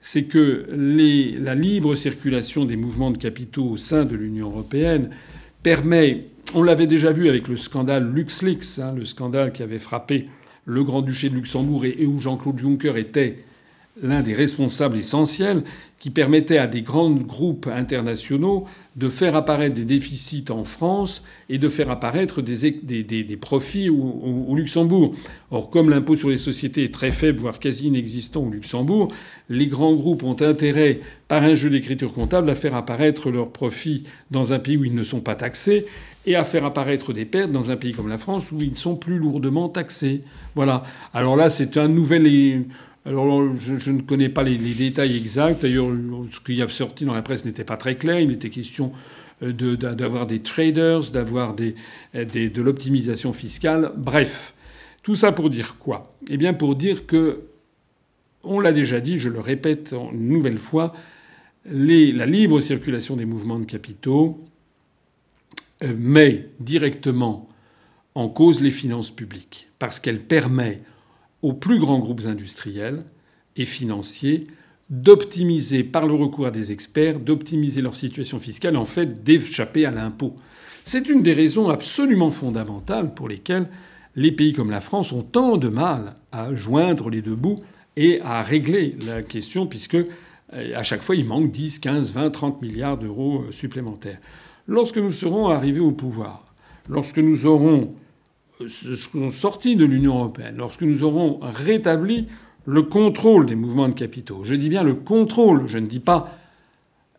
Speaker 2: c'est que la libre circulation des mouvements de capitaux au sein de l'Union européenne permet, on l'avait déjà vu avec le scandale LuxLeaks, hein, le scandale qui avait frappé le Grand-Duché de Luxembourg et où Jean-Claude Juncker était l'un des responsables essentiels qui permettait à des grands groupes internationaux de faire apparaître des déficits en France et de faire apparaître des, des, des, profits au, au, Luxembourg. Or, comme l'impôt sur les sociétés est très faible, voire quasi inexistant au Luxembourg, les grands groupes ont intérêt, par un jeu d'écriture comptable, à faire apparaître leurs profits dans un pays où ils ne sont pas taxés et à faire apparaître des pertes dans un pays comme la France où ils sont plus lourdement taxés. Voilà. Alors là, c'est un nouvel alors, je, ne connais pas les, détails exacts. D'ailleurs, ce qui a sorti dans la presse n'était pas très clair. Il était question euh, d'avoir des traders, d'avoir des, de l'optimisation fiscale. Bref, tout ça pour dire quoi? Eh bien, pour dire que, on l'a déjà dit, je le répète une nouvelle fois, la libre circulation des mouvements de capitaux euh, met directement en cause les finances publiques, parce qu'elle permet aux plus grands groupes industriels et financiers d'optimiser par le recours à des experts, d'optimiser leur situation fiscale, en fait d'échapper à l'impôt. C'est une des raisons absolument fondamentales pour lesquelles les pays comme la France ont tant de mal à joindre les deux bouts et à régler la question, puisque euh, à chaque fois il manque 10, 15, 20, 30 milliards d'euros supplémentaires. Lorsque nous serons arrivés au pouvoir, lorsque nous aurons euh, sorti de l'Union européenne, lorsque nous aurons rétabli le contrôle des mouvements de capitaux, je dis bien le contrôle, je ne dis pas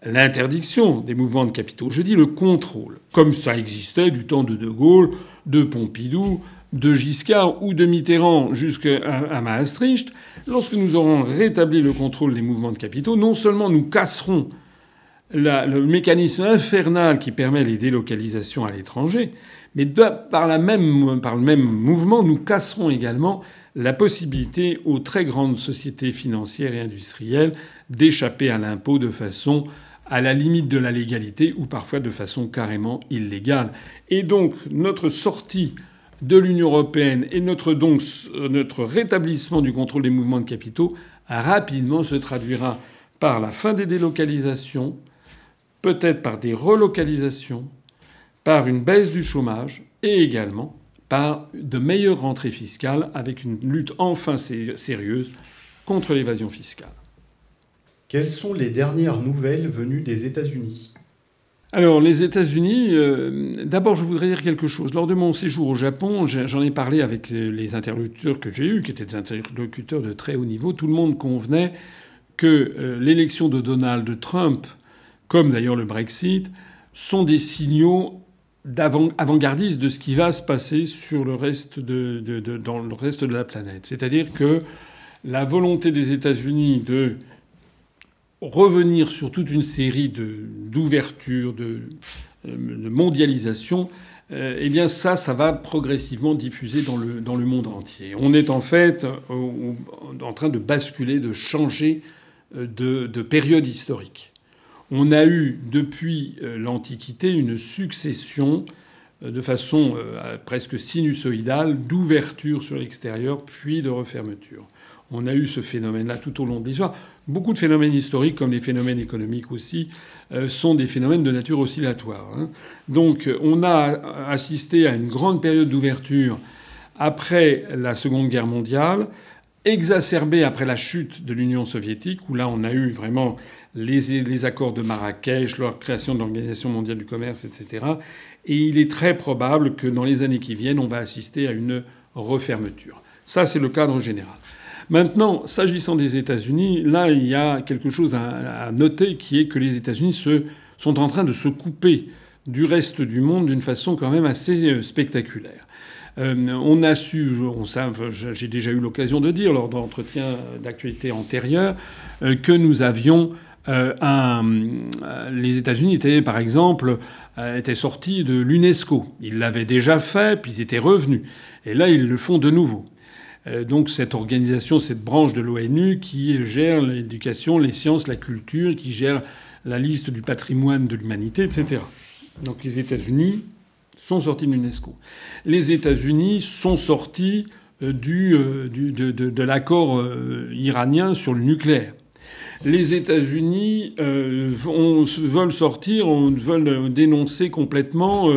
Speaker 2: l'interdiction des mouvements de capitaux, je dis le contrôle, comme ça existait du temps de De Gaulle, de Pompidou, de Giscard ou de Mitterrand jusqu'à Maastricht, lorsque nous aurons rétabli le contrôle des mouvements de capitaux, non seulement nous casserons le mécanisme infernal qui permet les délocalisations à l'étranger, mais par, le même mouvement, nous casserons également la possibilité aux très grandes sociétés financières et industrielles d'échapper à l'impôt de façon à la limite de la légalité ou parfois de façon carrément illégale. Et donc notre sortie de l'Union européenne et notre, notre rétablissement du contrôle des mouvements de capitaux rapidement se traduira par la fin des délocalisations, peut-être par des relocalisations, par une baisse du chômage et également par de meilleures rentrées fiscales avec une lutte enfin sérieuse contre l'évasion fiscale.
Speaker 1: Quelles sont les dernières nouvelles venues des États-Unis?
Speaker 2: Alors, les États-Unis, euh, d'abord, je voudrais dire quelque chose. Lors de mon séjour au Japon, j'en ai parlé avec les interlocuteurs que j'ai eus, qui étaient des interlocuteurs de très haut niveau. Tout le monde convenait que euh, l'élection de Donald Trump, comme d'ailleurs le Brexit, sont des signaux avant-gardistes de ce qui va se passer sur le reste de, dans le reste de la planète. C'est-à-dire que la volonté des États-Unis de revenir sur toute une série d'ouvertures, de, euh, de, mondialisation, euh, eh bien ça, ça va progressivement diffuser dans le, dans le monde entier. On est en fait en train de basculer, de changer euh, de période historique. On a eu depuis l'Antiquité une succession de façon presque sinusoïdale d'ouverture sur l'extérieur puis de refermeture. On a eu ce phénomène-là tout au long de l'histoire. Beaucoup de phénomènes historiques, comme les phénomènes économiques aussi, euh, sont des phénomènes de nature oscillatoire. Hein. Donc on a assisté à une grande période d'ouverture après la Seconde Guerre mondiale, exacerbée après la chute de l'Union soviétique, où là on a eu vraiment les, accords de Marrakech, la création de l'Organisation mondiale du commerce, etc. Et il est très probable que dans les années qui viennent, on va assister à une refermeture. Ça, c'est le cadre général. Maintenant, s'agissant des États-Unis, là, il y a quelque chose à, noter qui est que les États-Unis sont en train de se couper du reste du monde d'une façon quand même assez euh, spectaculaire. Euh, on a su, j'ai déjà eu l'occasion de dire lors d'entretiens d'actualité antérieurs, euh, que nous avions un, les États-Unis par exemple, étaient sortis de l'UNESCO. Ils l'avaient déjà fait, puis ils étaient revenus. Et là, ils le font de nouveau. Euh, donc cette organisation, cette branche de l'ONU qui gère l'éducation, les sciences, la culture, qui gère la liste du patrimoine de l'humanité, etc. Donc les États-Unis sont sortis de l'UNESCO. Les États-Unis sont sortis euh, du, euh, de, l'accord iranien sur le nucléaire. Les États-Unis veulent sortir, veulent dénoncer complètement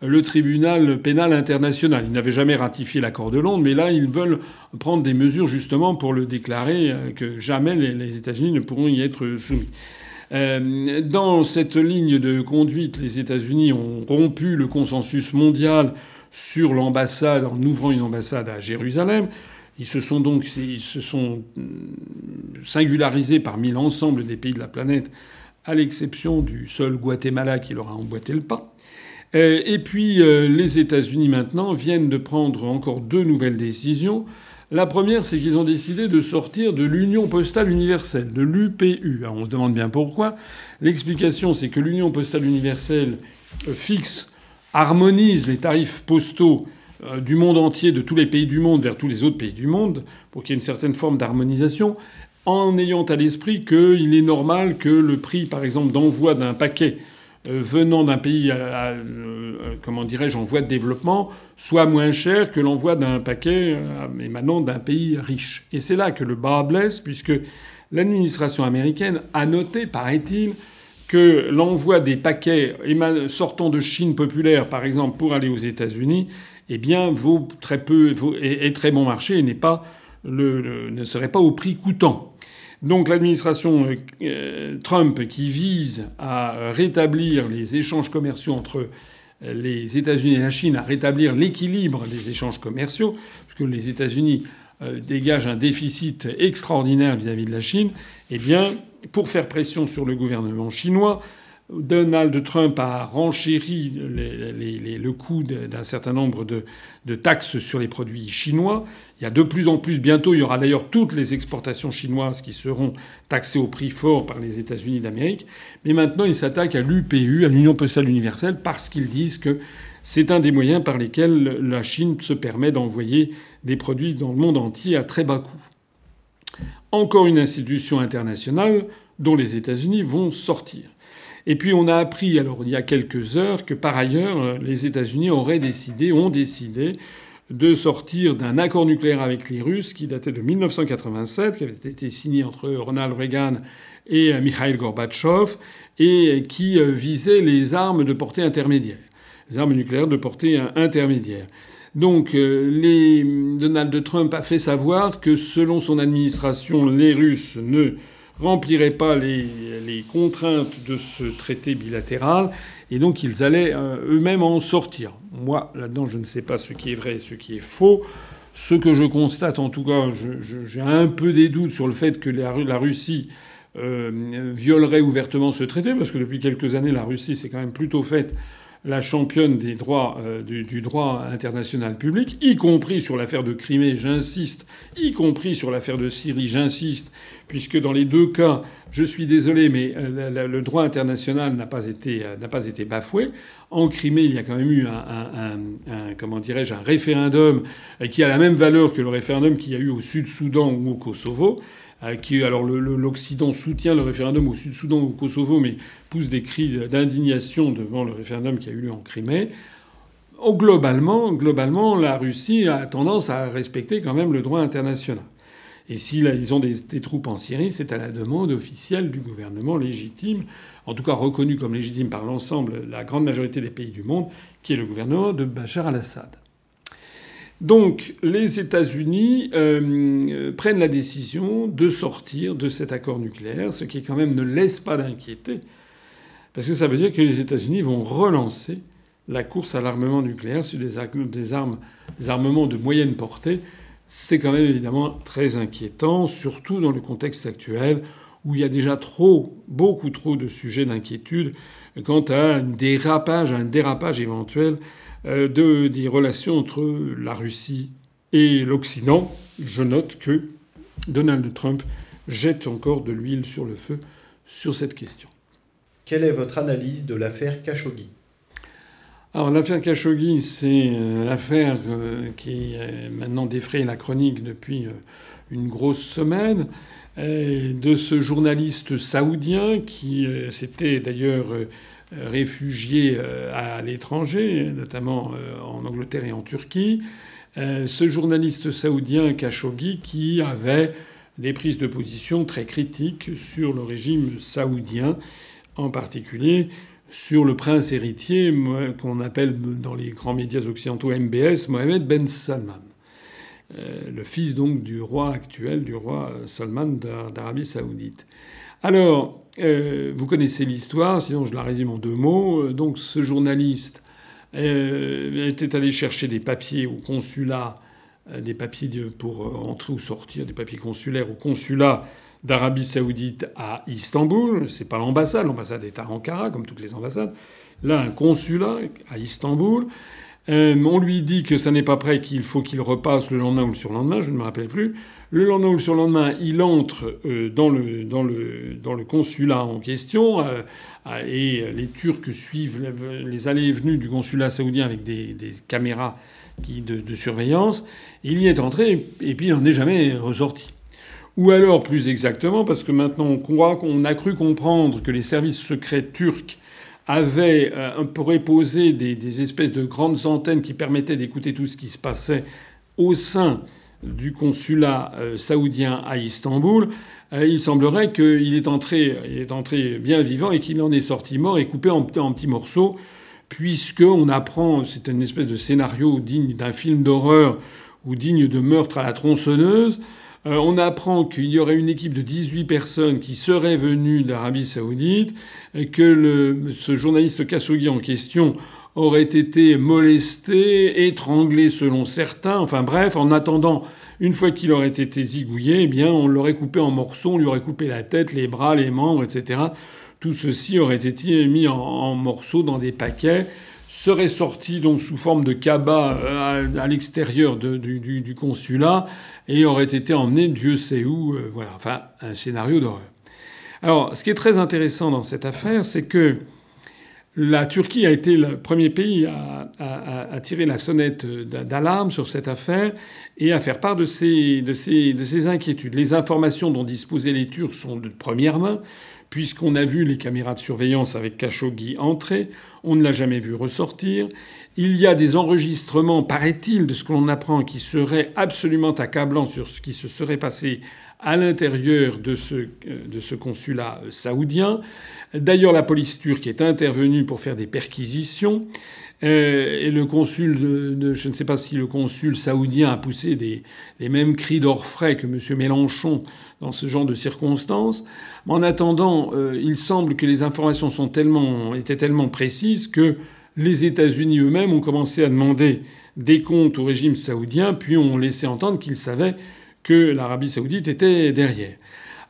Speaker 2: le tribunal pénal international. Ils n'avaient jamais ratifié l'accord de Londres, mais là, ils veulent prendre des mesures justement pour le déclarer euh, que jamais les États-Unis ne pourront y être soumis. Euh, dans cette ligne de conduite, les États-Unis ont rompu le consensus mondial sur l'ambassade en ouvrant une ambassade à Jérusalem. Ils se sont donc ils se sont euh, singularisés parmi l'ensemble des pays de la planète, à l'exception du seul Guatemala qui leur a emboîté le pas. Euh, et puis les États-Unis maintenant viennent de prendre encore deux nouvelles décisions. La première, c'est qu'ils ont décidé de sortir de l'Union postale universelle, de l'UPU. on se demande bien pourquoi. L'explication, c'est que l'Union postale universelle euh, fixe, harmonise les tarifs postaux du monde entier, de tous les pays du monde vers tous les autres pays du monde, pour qu'il y ait une certaine forme d'harmonisation, en ayant à l'esprit qu'il est normal que le prix, par exemple, d'envoi d'un paquet euh, venant d'un pays, euh, comment dirais-je, en voie de développement, soit moins cher que l'envoi d'un paquet euh, émanant d'un pays riche. Et c'est là que le bas blesse, puisque l'administration américaine a noté, paraît-il, que l'envoi des paquets sortant de Chine populaire, par exemple, pour aller aux États-Unis, eh bien, vaut très peu, est, très bon marché et n'est pas ne serait pas au prix coûtant. Donc l'administration euh, Trump qui vise à rétablir les échanges commerciaux entre les États-Unis et la Chine, à rétablir l'équilibre des échanges commerciaux, puisque les États-Unis euh, dégagent un déficit extraordinaire vis-à-vis de la Chine, eh bien, pour faire pression sur le gouvernement chinois, Donald Trump a renchéri le coût d'un certain nombre de, taxes sur les produits chinois. Il y a de plus en plus, bientôt, il y aura d'ailleurs toutes les exportations chinoises qui seront taxées au prix fort par les États-Unis d'Amérique. Mais maintenant, il s'attaque à l'UPU, à l'Union postale universelle, parce qu'ils disent que c'est un des moyens par lesquels la Chine se permet d'envoyer des produits dans le monde entier à très bas coût. Encore une institution internationale dont les États-Unis vont sortir. Et puis on a appris, alors il y a quelques heures, que par ailleurs les États-Unis auraient décidé, ont décidé de sortir d'un accord nucléaire avec les Russes qui datait de 1987, qui avait été signé entre Ronald Reagan et Mikhail Gorbatchev, et qui visait les armes de portée intermédiaire, les armes nucléaires de portée intermédiaire. Donc euh, les... Donald Trump a fait savoir que selon son administration, les Russes ne rempliraient pas les, contraintes de ce traité bilatéral et donc ils allaient euh, eux-mêmes en sortir. Moi, là-dedans, je ne sais pas ce qui est vrai et ce qui est faux. Ce que je constate, en tout cas, j'ai un peu des doutes sur le fait que la, Russie euh, violerait ouvertement ce traité, parce que depuis quelques années, la Russie s'est quand même plutôt faite la championne des euh, du, droit international public, y compris sur l'affaire de Crimée, j'insiste, y compris sur l'affaire de Syrie, j'insiste, puisque dans les deux cas, je suis désolé, mais euh, le droit international n'a pas été euh, pas été bafoué. En Crimée, il y a quand même eu un comment dirais-je un référendum qui a la même valeur que le référendum qu'il y a eu au Sud-Soudan ou au Kosovo. Euh, qui alors l'Occident soutient le référendum au Sud-Soudan ou au Kosovo, mais pousse des cris d'indignation devant le référendum qui a eu lieu en Crimée. Oh, globalement, globalement, la Russie a tendance à respecter quand même le droit international. Et si ils ont des, troupes en Syrie, c'est à la demande officielle du gouvernement légitime, en tout cas reconnu comme légitime par l'ensemble, la grande majorité des pays du monde, qui est le gouvernement de Bachar al-Assad. Donc les États-Unis euh, prennent la décision de sortir de cet accord nucléaire, ce qui quand même ne laisse pas d'inquiéter, parce que ça veut dire que les États-Unis vont relancer la course à l'armement nucléaire sur des, armes, des armements de moyenne portée. C'est quand même évidemment très inquiétant, surtout dans le contexte actuel où il y a déjà trop, beaucoup trop de sujets d'inquiétude quant à un dérapage, un dérapage éventuel de, des relations entre la Russie et l'Occident, je note que Donald Trump jette encore de l'huile sur le feu sur cette question.
Speaker 1: Quelle est votre analyse de l'affaire Khashoggi?
Speaker 2: Alors l'affaire Khashoggi, c'est euh, l'affaire euh, qui maintenant défraye la chronique depuis une grosse semaine de ce journaliste saoudien qui s'était d'ailleurs euh, réfugiés euh, à l'étranger, notamment euh, en Angleterre et en Turquie. Ce journaliste saoudien Khashoggi qui avait des prises de position très critiques sur le régime saoudien, en particulier sur le prince héritier qu'on appelle dans les grands médias occidentaux MBS, Mohamed Ben Salman. le fils donc du roi actuel, du roi Salman d'Arabie saoudite. Alors, euh, vous connaissez l'histoire, sinon je la résume en deux mots. Euh, donc ce journaliste euh, était allé chercher des papiers au consulat, des papiers pour entrer ou sortir, des papiers consulaires au consulat d'Arabie saoudite à Istanbul. C'est pas l'ambassade, l'ambassade est à Ankara, comme toutes les ambassades. Là, un consulat à Istanbul. on lui dit que ça n'est pas prêt, qu'il faut qu'il repasse le lendemain ou le surlendemain, je ne me rappelle plus. Le lendemain ou le surlendemain, il entre euh, dans, le, consulat en question euh, et les Turcs suivent les allées et venues du consulat saoudien avec des, des caméras qui, de, surveillance. Il y est entré et puis il n'en est jamais ressorti. Ou alors, plus exactement, parce que maintenant on croit qu'on a cru comprendre que les services secrets turcs avaient euh, poser des, des espèces de grandes antennes qui permettaient d'écouter tout ce qui se passait au sein du consulat saoudien à Istanbul, il semblerait qu'il est entré, est entré bien vivant et qu'il en est sorti mort et coupé en, en petits morceaux, puisqu'on apprend, c'est une espèce de scénario digne d'un film d'horreur ou digne de meurtre à la tronçonneuse, euh, on apprend qu'il y aurait une équipe de 18 personnes qui seraient venues d'Arabie saoudite, que ce journaliste Khashoggi en question aurait été molesté, étranglé selon certains, enfin bref, en attendant, une fois qu'il aurait été zigouillé, eh bien, on l'aurait coupé en morceaux, on lui aurait coupé la tête, les bras, les membres, etc. Tout ceci aurait été mis en, morceaux dans des paquets, serait sorti donc sous forme de cabas euh, à, l'extérieur du, consulat et aurait été emmené Dieu sait où. Euh, voilà, enfin un scénario d'horreur. Alors, ce qui est très intéressant dans cette affaire, c'est que la Turquie a été le premier pays à, tirer la sonnette d'alarme sur cette affaire et à faire part de ses, de, de ses inquiétudes. Les informations dont disposaient les Turcs sont de première main puisqu'on a vu les caméras de surveillance avec Khashoggi entrer, on ne l'a jamais vu ressortir. Il y a des enregistrements, paraît-il, de ce que l'on apprend, qui seraient absolument accablants sur ce qui se serait passé à l'intérieur de ce, euh, de ce consulat saoudien. D'ailleurs, la police turque est intervenue pour faire des perquisitions. Euh, et le consul de, je ne sais pas si le consul saoudien a poussé des, les mêmes cris d'orfraie que M. Mélenchon dans ce genre de circonstances. Mais en attendant, euh, il semble que les informations sont tellement, étaient tellement précises que les États-Unis eux-mêmes ont commencé à demander des comptes au régime saoudien, puis ont laissé entendre qu'ils savaient que l'Arabie saoudite était derrière.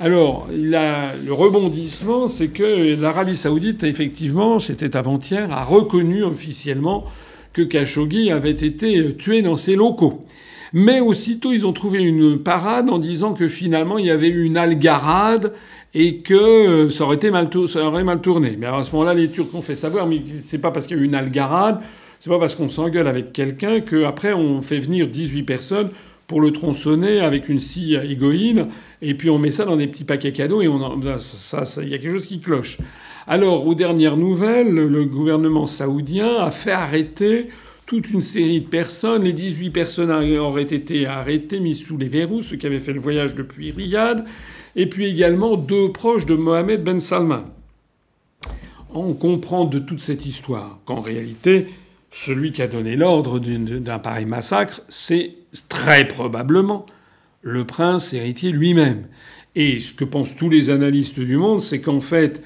Speaker 2: Alors, le rebondissement, c'est que l'Arabie saoudite, effectivement, c'était avant-hier, a reconnu officiellement que Khashoggi avait été tué dans ses locaux. Mais aussitôt, ils ont trouvé une parade en disant que finalement, il y avait eu une algarade et que ça aurait, été mal, tourné. Mais à ce moment-là, les Turcs ont fait savoir, mais c'est pas parce qu'il y a eu une algarade, c'est pas parce qu'on s'engueule avec quelqu'un qu'après on fait venir 18 personnes pour le tronçonner avec une scie égoïne, et puis on met ça dans des petits paquets cadeaux, et on ça, il y a quelque chose qui cloche. Alors, aux dernières nouvelles, le gouvernement saoudien a fait arrêter toute une série de personnes. Les 18 personnes auraient été arrêtées, mises sous les verrous, ceux qui avaient fait le voyage depuis Riyad, et puis également deux proches de Mohamed Ben Salman. On comprend de toute cette histoire qu'en réalité, celui qui a donné l'ordre d'un pareil massacre, c'est très probablement le prince héritier lui-même. Et ce que pensent tous les analystes du monde, c'est qu'en fait,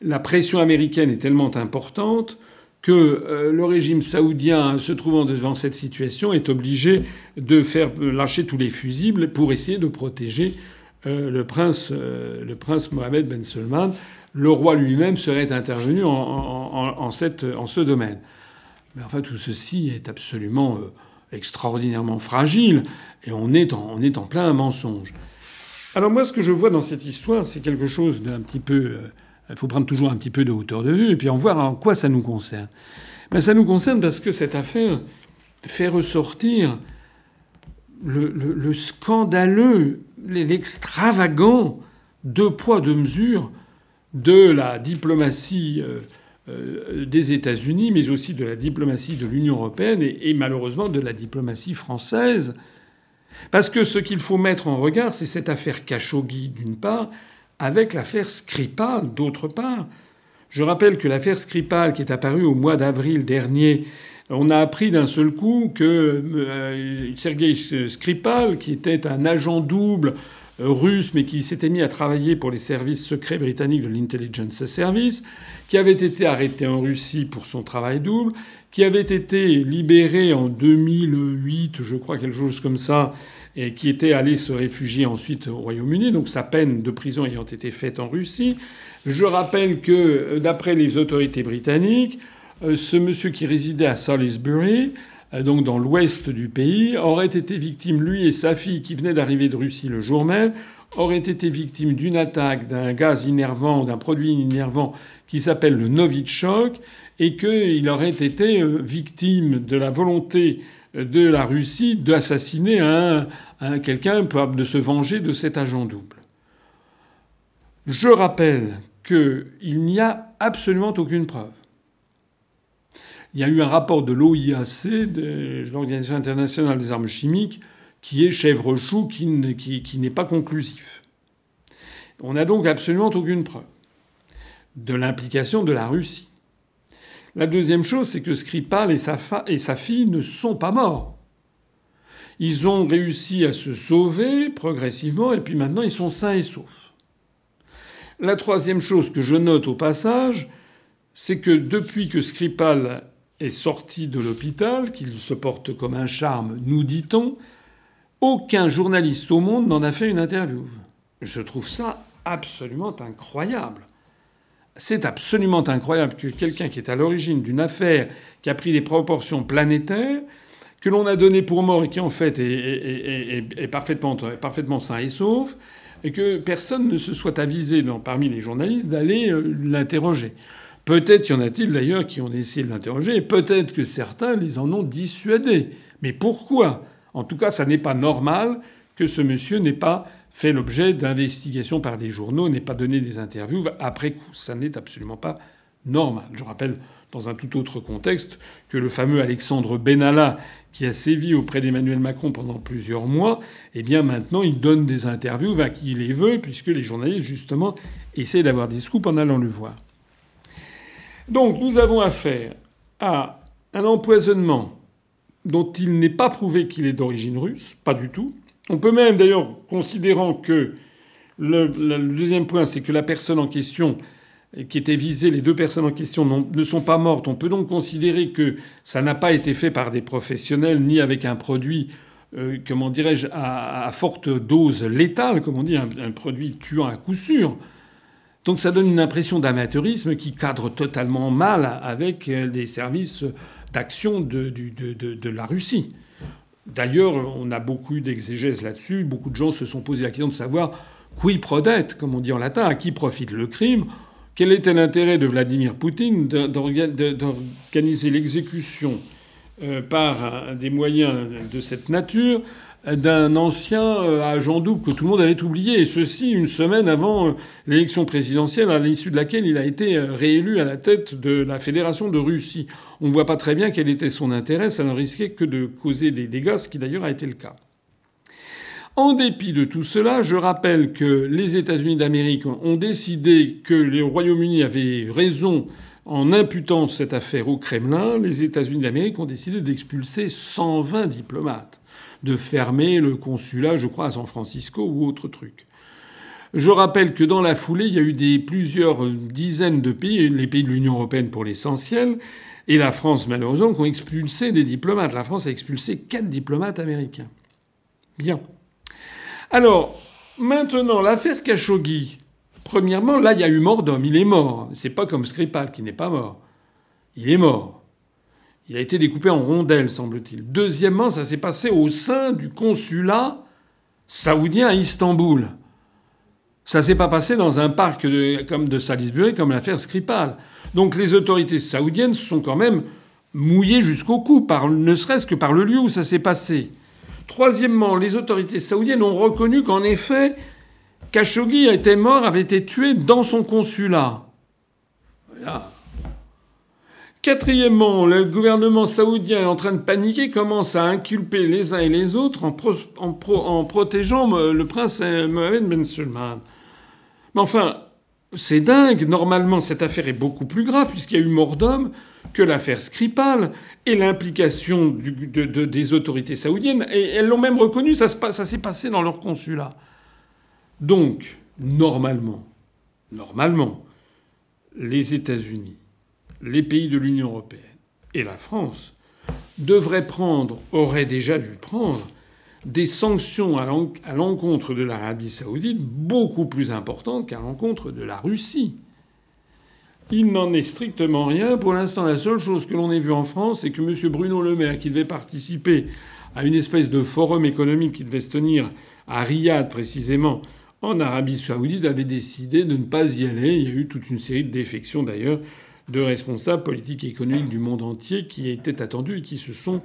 Speaker 2: la pression américaine est tellement importante que euh, le régime saoudien, se trouvant devant cette situation, est obligé de faire lâcher tous les fusibles pour essayer de protéger euh, le, prince, euh, le prince Mohamed Ben Salman. Le roi lui-même serait intervenu en, en, ce domaine. Mais enfin, tout ceci est absolument extraordinairement fragile, et on est en, plein mensonge. Alors moi, ce que je vois dans cette histoire, c'est quelque chose d'un petit peu... Euh, il faut prendre toujours un petit peu de hauteur de vue, et puis en voir en quoi ça nous concerne. Ben, ça nous concerne parce que cette affaire fait ressortir le, le scandaleux, l'extravagant deux poids, deux mesures de la diplomatie euh, euh, des États-Unis, mais aussi de la diplomatie de l'Union européenne et, malheureusement de la diplomatie française. Parce que ce qu'il faut mettre en regard, c'est cette affaire Khashoggi d'une part, avec l'affaire Skripal d'autre part. Je rappelle que l'affaire Skripal, qui est apparue au mois d'avril dernier, on a appris d'un seul coup que euh, Sergei Skripal, qui était un agent double euh, russe, mais qui s'était mis à travailler pour les services secrets britanniques de l'Intelligence Service, qui avait été arrêté en Russie pour son travail double, qui avait été libéré en 2008, je crois, quelque chose comme ça, et qui était allé se réfugier ensuite au Royaume-Uni, donc sa peine de prison ayant été faite en Russie. Je rappelle que, euh, d'après les autorités britanniques, euh, ce monsieur qui résidait à Salisbury euh, donc dans l'ouest du pays, aurait été victime, lui et sa fille qui venaient d'arriver de Russie le jour même, auraient été victimes d'une attaque d'un gaz innervant, d'un produit innervant qui s'appelle le Novichok, et qu'il aurait été euh, victime de la volonté euh, de la Russie d'assassiner un, un quelqu'un, de se venger de cet agent double. Je rappelle qu'il n'y a absolument aucune preuve. Il y a eu un rapport de l'OIAC, de l'Organisation internationale des armes chimiques, qui est chèvre-chou, qui, n'est pas conclusif. On n'a donc absolument aucune preuve de l'implication de la Russie. La deuxième chose, c'est que Skripal et sa, et sa fille ne sont pas morts. Ils ont réussi à se sauver progressivement et puis maintenant ils sont sains et saufs. La troisième chose que je note au passage, c'est que depuis que Skripal est sorti de l'hôpital, qu'il se porte comme un charme, nous dit-on, aucun journaliste au monde n'en a fait une interview. Je trouve ça absolument incroyable. C'est absolument incroyable que quelqu'un qui est à l'origine d'une affaire qui a pris des proportions planétaires, que l'on a donné pour mort et qui en fait est, parfaitement, sain et sauf, et que personne ne se soit avisé parmi les journalistes d'aller euh, l'interroger. Peut-être y en a-t-il d'ailleurs qui ont essayé de l'interroger, et peut-être que certains les en ont dissuadés. Mais pourquoi? En tout cas, ça n'est pas normal que ce monsieur n'ait pas fait l'objet d'investigations par des journaux, n'ait pas donné des interviews après coup. Ça n'est absolument pas normal. Je rappelle, dans un tout autre contexte, que le fameux Alexandre Benalla, qui a sévi auprès d'Emmanuel Macron pendant plusieurs mois, eh bien maintenant il donne des interviews à qui il les veut, puisque les journalistes, justement, essaient d'avoir des scoops en allant le voir. Donc nous avons affaire à un empoisonnement dont il n'est pas prouvé qu'il est d'origine russe, pas du tout. On peut même d'ailleurs, considérant que le, deuxième point, c'est que la personne en question qui était visée, les deux personnes en question ne sont pas mortes. On peut donc considérer que ça n'a pas été fait par des professionnels ni avec un produit, euh, comment dirais-je, à, forte dose létale, comme on dit, un produit tuant à coup sûr. Donc ça donne une impression d'amateurisme qui cadre totalement mal avec les services d'action de, la Russie. D'ailleurs, on a beaucoup d'exégèses là-dessus. Beaucoup de gens se sont posé la question de savoir qui prodet, comme on dit en latin, à qui profite le crime. Quel était l'intérêt de Vladimir Poutine d'organiser l'exécution euh, par des moyens de cette nature? D'un ancien euh, agent double que tout le monde avait oublié, et ceci une semaine avant euh, l'élection présidentielle à l'issue de laquelle il a été euh, réélu à la tête de la Fédération de Russie. On ne voit pas très bien quel était son intérêt, ça ne risquait que de causer des dégâts, ce qui d'ailleurs a été le cas. En dépit de tout cela, je rappelle que les États-Unis d'Amérique ont décidé que le Royaume-Uni avait raison en imputant cette affaire au Kremlin. Les États-Unis d'Amérique ont décidé d'expulser 120 diplomates de fermer le consulat, je crois, à San Francisco ou autre truc. Je rappelle que dans la foulée, il y a eu plusieurs dizaines de pays, les pays de l'Union européenne pour l'essentiel, et la France malheureusement, qui ont expulsé des diplomates. La France a expulsé quatre diplomates américains. Bien. Alors, maintenant, l'affaire Khashoggi. Premièrement, là, il y a eu mort d'homme. Il est mort. C'est pas comme Skripal qui n'est pas mort. Il est mort. Il a été découpé en rondelles, semble-t-il. Deuxièmement, ça s'est passé au sein du consulat saoudien à Istanbul. Ça s'est pas passé dans un parc comme de Salisbury, comme l'affaire Skripal. Donc les autorités saoudiennes sont quand même mouillées jusqu'au cou, par, ne serait-ce que par le lieu où ça s'est passé. Troisièmement, les autorités saoudiennes ont reconnu qu'en effet, Khashoggi été mort, avait été tué dans son consulat. Voilà. Quatrièmement, le gouvernement saoudien est en train de paniquer, commence à inculper les uns et les autres en, protégeant le prince Mohamed Ben Salman. Mais enfin, c'est dingue. Normalement, cette affaire est beaucoup plus grave puisqu'il y a eu mort d'homme que l'affaire Skripal et l'implication des autorités saoudiennes. Et elles l'ont même reconnu, ça s'est passé dans leur consulat. Donc, normalement, normalement, les États-Unis les pays de l'Union européenne et la France devraient prendre, auraient déjà dû prendre, des sanctions à l'encontre de l'Arabie saoudite beaucoup plus importantes qu'à l'encontre de la Russie. Il n'en est strictement rien. Pour l'instant, la seule chose que l'on ait vue en France, c'est que M. Bruno Le Maire, qui devait participer à une espèce de forum économique qui devait se tenir à Riyad précisément, en Arabie saoudite, avait décidé de ne pas y aller. Il y a eu toute une série de défections d'ailleurs de responsables politiques et économiques du monde entier qui étaient attendus et qui se sont,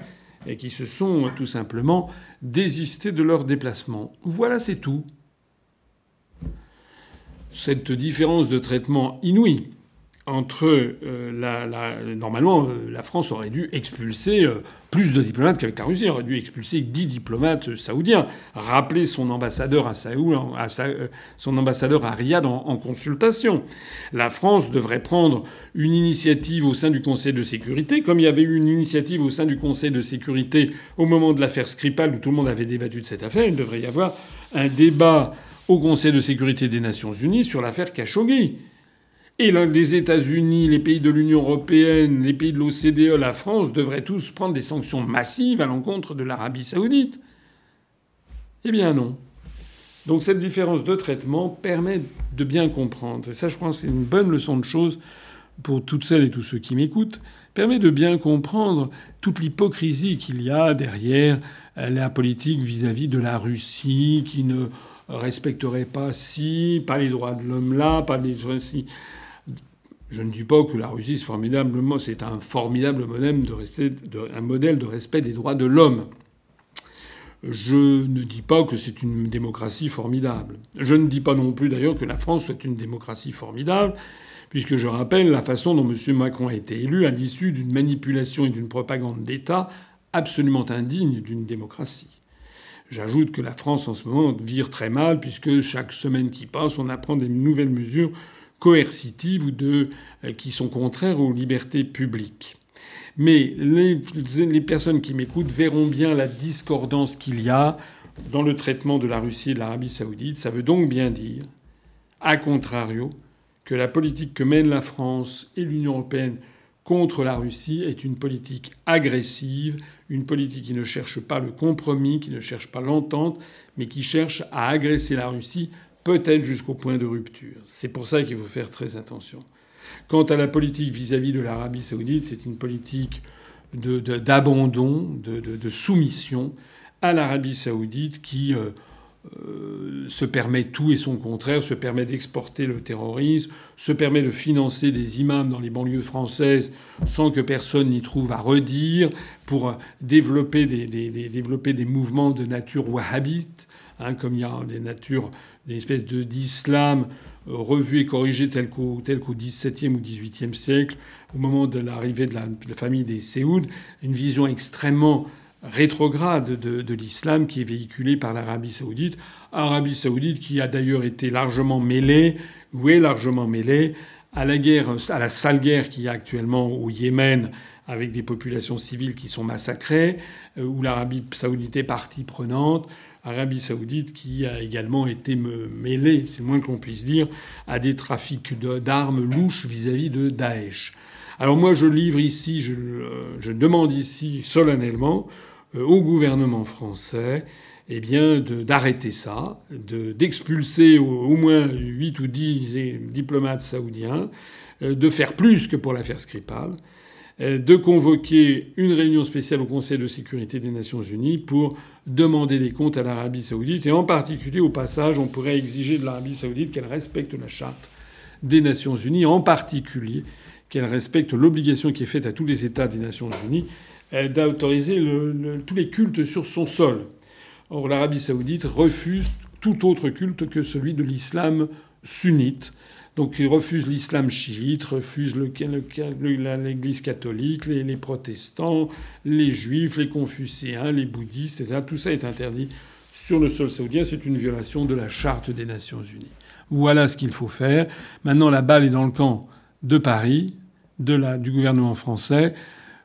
Speaker 2: et qui se sont tout simplement désistés de leur déplacement. Voilà, c'est tout. Cette différence de traitement inouïe entre euh, la, normalement euh, la France aurait dû expulser euh, plus de diplomates qu'avec la Russie, aurait dû expulser 10 diplomates saoudiens, rappeler son ambassadeur à Saoul, à son ambassadeur à Riyad en, en, consultation. La France devrait prendre une initiative au sein du Conseil de sécurité, comme il y avait eu une initiative au sein du Conseil de sécurité au moment de l'affaire Skripal où tout le monde avait débattu de cette affaire. Il devrait y avoir un débat au Conseil de sécurité des Nations Unies sur l'affaire Khashoggi. Et les États-Unis, les pays de l'Union européenne, les pays de l'OCDE, la France devraient tous prendre des sanctions massives à l'encontre de l'Arabie saoudite. Eh bien non. Donc cette différence de traitement permet de bien comprendre, et ça je crois que c'est une bonne leçon de choses pour toutes celles et tous ceux qui m'écoutent, permet de bien comprendre toute l'hypocrisie qu'il y a derrière la politique vis-à-vis de la Russie qui ne respecterait pas si, pas les droits de l'homme là, pas les je ne dis pas que la Russie, c'est formidablement, c'est un formidable modèle de, rester, un modèle de respect des droits de l'homme. Je ne dis pas que c'est une démocratie formidable. Je ne dis pas non plus d'ailleurs que la France soit une démocratie formidable, puisque je rappelle la façon dont M. Macron a été élu à l'issue d'une manipulation et d'une propagande d'État absolument indigne d'une démocratie. J'ajoute que la France en ce moment vire très mal, puisque chaque semaine qui passe, on apprend des nouvelles mesures coercitives ou de, euh, qui sont contraires aux libertés publiques. Mais les, les personnes qui m'écoutent verront bien la discordance qu'il y a dans le traitement de la Russie et de l'Arabie saoudite. Ça veut donc bien dire, à contrario, que la politique que mène la France et l'Union européenne contre la Russie est une politique agressive, une politique qui ne cherche pas le compromis, qui ne cherche pas l'entente, mais qui cherche à agresser la Russie peut-être jusqu'au point de rupture. C'est pour ça qu'il faut faire très attention. Quant à la politique vis-à-vis de l'Arabie saoudite, c'est une politique d'abandon, de, soumission à l'Arabie saoudite qui euh, euh, se permet tout et son contraire, se permet d'exporter le terrorisme, se permet de financer des imams dans les banlieues françaises sans que personne n'y trouve à redire, pour développer des, développer des mouvements de nature wahhabite, hein, comme il y a des natures une espèce d'islam euh, revu et corrigé tel qu'au tel qu'au XVIIe ou XVIIIe siècle, au moment de l'arrivée de, la, famille des Séouds, une vision extrêmement rétrograde de, de l'islam qui est véhiculée par l'Arabie saoudite. Arabie saoudite qui a d'ailleurs été largement mêlée, ou est largement mêlée, à la guerre, à la sale guerre qu'il y a actuellement au Yémen avec des populations civiles qui sont massacrées, euh, où l'Arabie saoudite est partie prenante, Arabie saoudite qui a également été mêlée, c'est moins qu'on puisse dire, à des trafics d'armes louches vis-à-vis de Daesh. Alors moi je livre ici, je, euh, demande ici solennellement euh, au gouvernement français eh bien, d'arrêter ça, d'expulser au, moins 8 ou 10 diplomates saoudiens, euh, de faire plus que pour l'affaire Skripal, de convoquer une réunion spéciale au Conseil de sécurité des Nations Unies pour demander des comptes à l'Arabie saoudite. Et en particulier, au passage, on pourrait exiger de l'Arabie saoudite qu'elle respecte la charte des Nations Unies, en particulier qu'elle respecte l'obligation qui est faite à tous les États des Nations Unies euh, d'autoriser tous les cultes sur son sol. Or, l'Arabie saoudite refuse tout autre culte que celui de l'islam sunnite. Donc il refuse l'islam chiite, refuse l'Église catholique, les, protestants, les juifs, les confucéens, les bouddhistes, etc. Tout ça est interdit sur le sol saoudien. C'est une violation de la charte des Nations Unies. Voilà ce qu'il faut faire. Maintenant, la balle est dans le camp de Paris, du gouvernement français.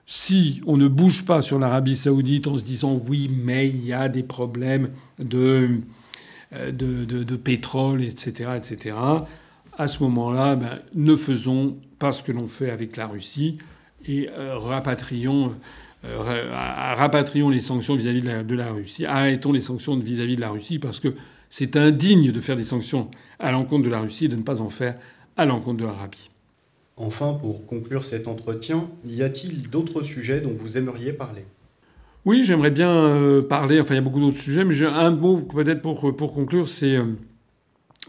Speaker 2: Si on ne bouge pas sur l'Arabie saoudite en se disant oui, mais il y a des problèmes de, euh, de pétrole, etc., etc., à ce moment-là, ben, ne faisons pas ce que l'on fait avec la Russie et euh, rapatrions, euh, rapatrions les sanctions vis-à-vis de, la, Russie. Arrêtons les sanctions vis-à-vis de la Russie parce que c'est indigne de faire des sanctions à l'encontre de la Russie et de ne pas en faire à l'encontre de l'Arabie.
Speaker 1: Enfin, pour conclure cet entretien, y a-t-il d'autres sujets dont vous aimeriez parler?
Speaker 2: Oui, j'aimerais bien euh, parler, enfin il y a beaucoup d'autres sujets, mais j'ai un mot peut-être pour, pour conclure, c'est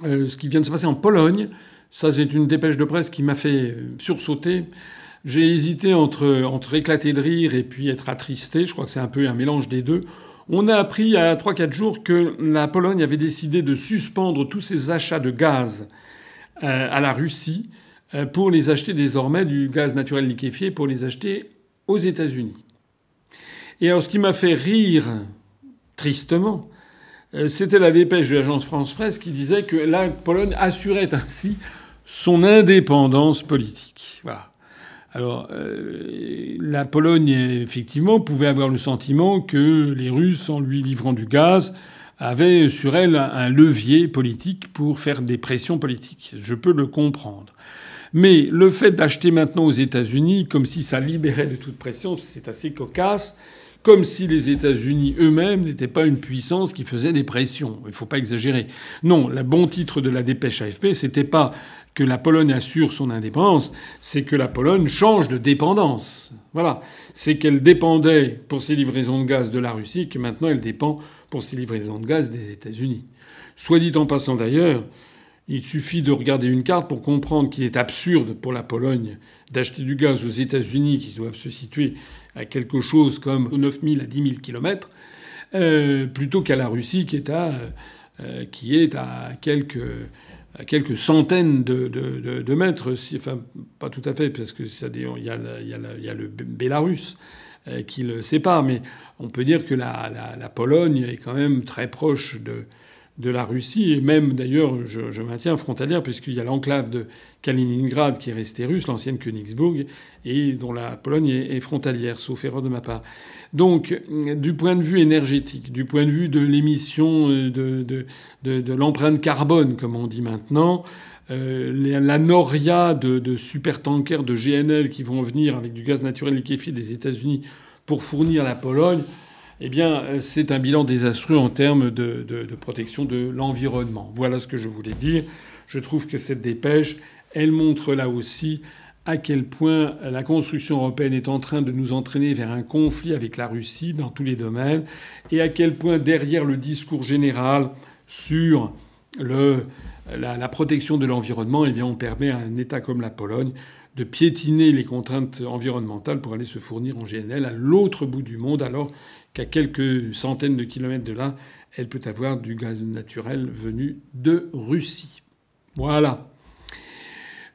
Speaker 2: ce qui vient de se passer en Pologne. Ça, c'est une dépêche de presse qui m'a fait euh, sursauter. J'ai hésité entre, entre éclater de rire et puis être attristé. Je crois que c'est un peu un mélange des deux. On a appris à 3-4 jours que la Pologne avait décidé de suspendre tous ses achats de gaz euh, à la Russie euh, pour les acheter désormais du gaz naturel liquéfié pour les acheter aux États-Unis. Et alors, ce qui m'a fait rire tristement, euh, c'était la dépêche de l'agence France Presse qui disait que la Pologne assurait ainsi son indépendance politique. Voilà. Alors, euh, la Pologne, effectivement, pouvait avoir le sentiment que les Russes, en lui livrant du gaz, avaient sur elle un levier politique pour faire des pressions politiques. Je peux le comprendre. Mais le fait d'acheter maintenant aux États-Unis, comme si ça libérait de toute pression, c'est assez cocasse comme si les États-Unis eux-mêmes n'étaient pas une puissance qui faisait des pressions. Il ne faut pas exagérer. Non, le bon titre de la dépêche AFP, c'était pas que la Pologne assure son indépendance, c'est que la Pologne change de dépendance. Voilà. C'est qu'elle dépendait pour ses livraisons de gaz de la Russie, que maintenant elle dépend pour ses livraisons de gaz des États-Unis. Soit dit en passant d'ailleurs, il suffit de regarder une carte pour comprendre qu'il est absurde pour la Pologne d'acheter du gaz aux États-Unis qui doivent se situer à quelque chose comme 9 000 à 10 000 kilomètres, euh, plutôt qu'à la Russie qui est à, euh, qui est à quelques, quelques centaines de, de, de, mètres, enfin pas tout à fait, parce que il, y a, y y a le Bélarus euh, qui le sépare, mais on peut dire que la, la Pologne est quand même très proche de, de la Russie, et même d'ailleurs, je, maintiens frontalière, puisqu'il y a l'enclave de Kaliningrad qui est restée russe, l'ancienne Königsbourg, et dont la Pologne est, frontalière, sauf erreur de ma part. Donc, du point de vue énergétique, du point de vue de l'émission de, de, de, de l'empreinte carbone, comme on dit maintenant, euh, la noria de, de supertankers de GNL qui vont venir avec du gaz naturel liquéfié des États-Unis pour fournir la Pologne, eh bien, euh, c'est un bilan désastreux en termes de, protection de l'environnement. Voilà ce que je voulais dire. Je trouve que cette dépêche, elle montre là aussi à quel point la construction européenne est en train de nous entraîner vers un conflit avec la Russie dans tous les domaines, et à quel point derrière le discours général sur le, la, la, protection de l'environnement, eh bien, on permet à un État comme la Pologne de piétiner les contraintes environnementales pour aller se fournir en GNL à l'autre bout du monde, alors qu'à quelques centaines de kilomètres de là, elle peut avoir du gaz naturel venu de Russie. Voilà.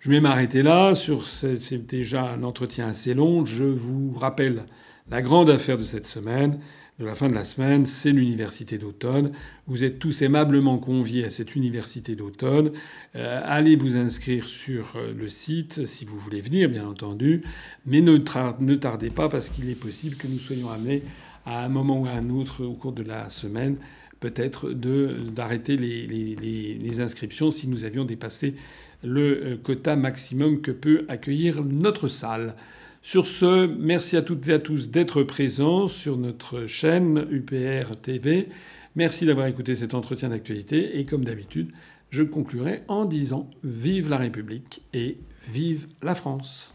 Speaker 2: Je vais m'arrêter là. C'est déjà un entretien assez long. Je vous rappelle la grande affaire de cette semaine, de la fin de la semaine, c'est l'université d'automne. Vous êtes tous aimablement conviés à cette université d'automne. Euh, allez vous inscrire sur euh, le site si vous voulez venir, bien entendu. Mais ne tardez pas parce qu'il est possible que nous soyons amenés à un moment ou à un autre au cours de la semaine, peut-être d'arrêter les, les, les, inscriptions si nous avions dépassé le euh, quota maximum que peut accueillir notre salle. Sur ce, merci à toutes et à tous d'être présents sur notre chaîne UPR TV. Merci d'avoir écouté cet entretien d'actualité et comme d'habitude, je conclurai en disant Vive la République et vive la France.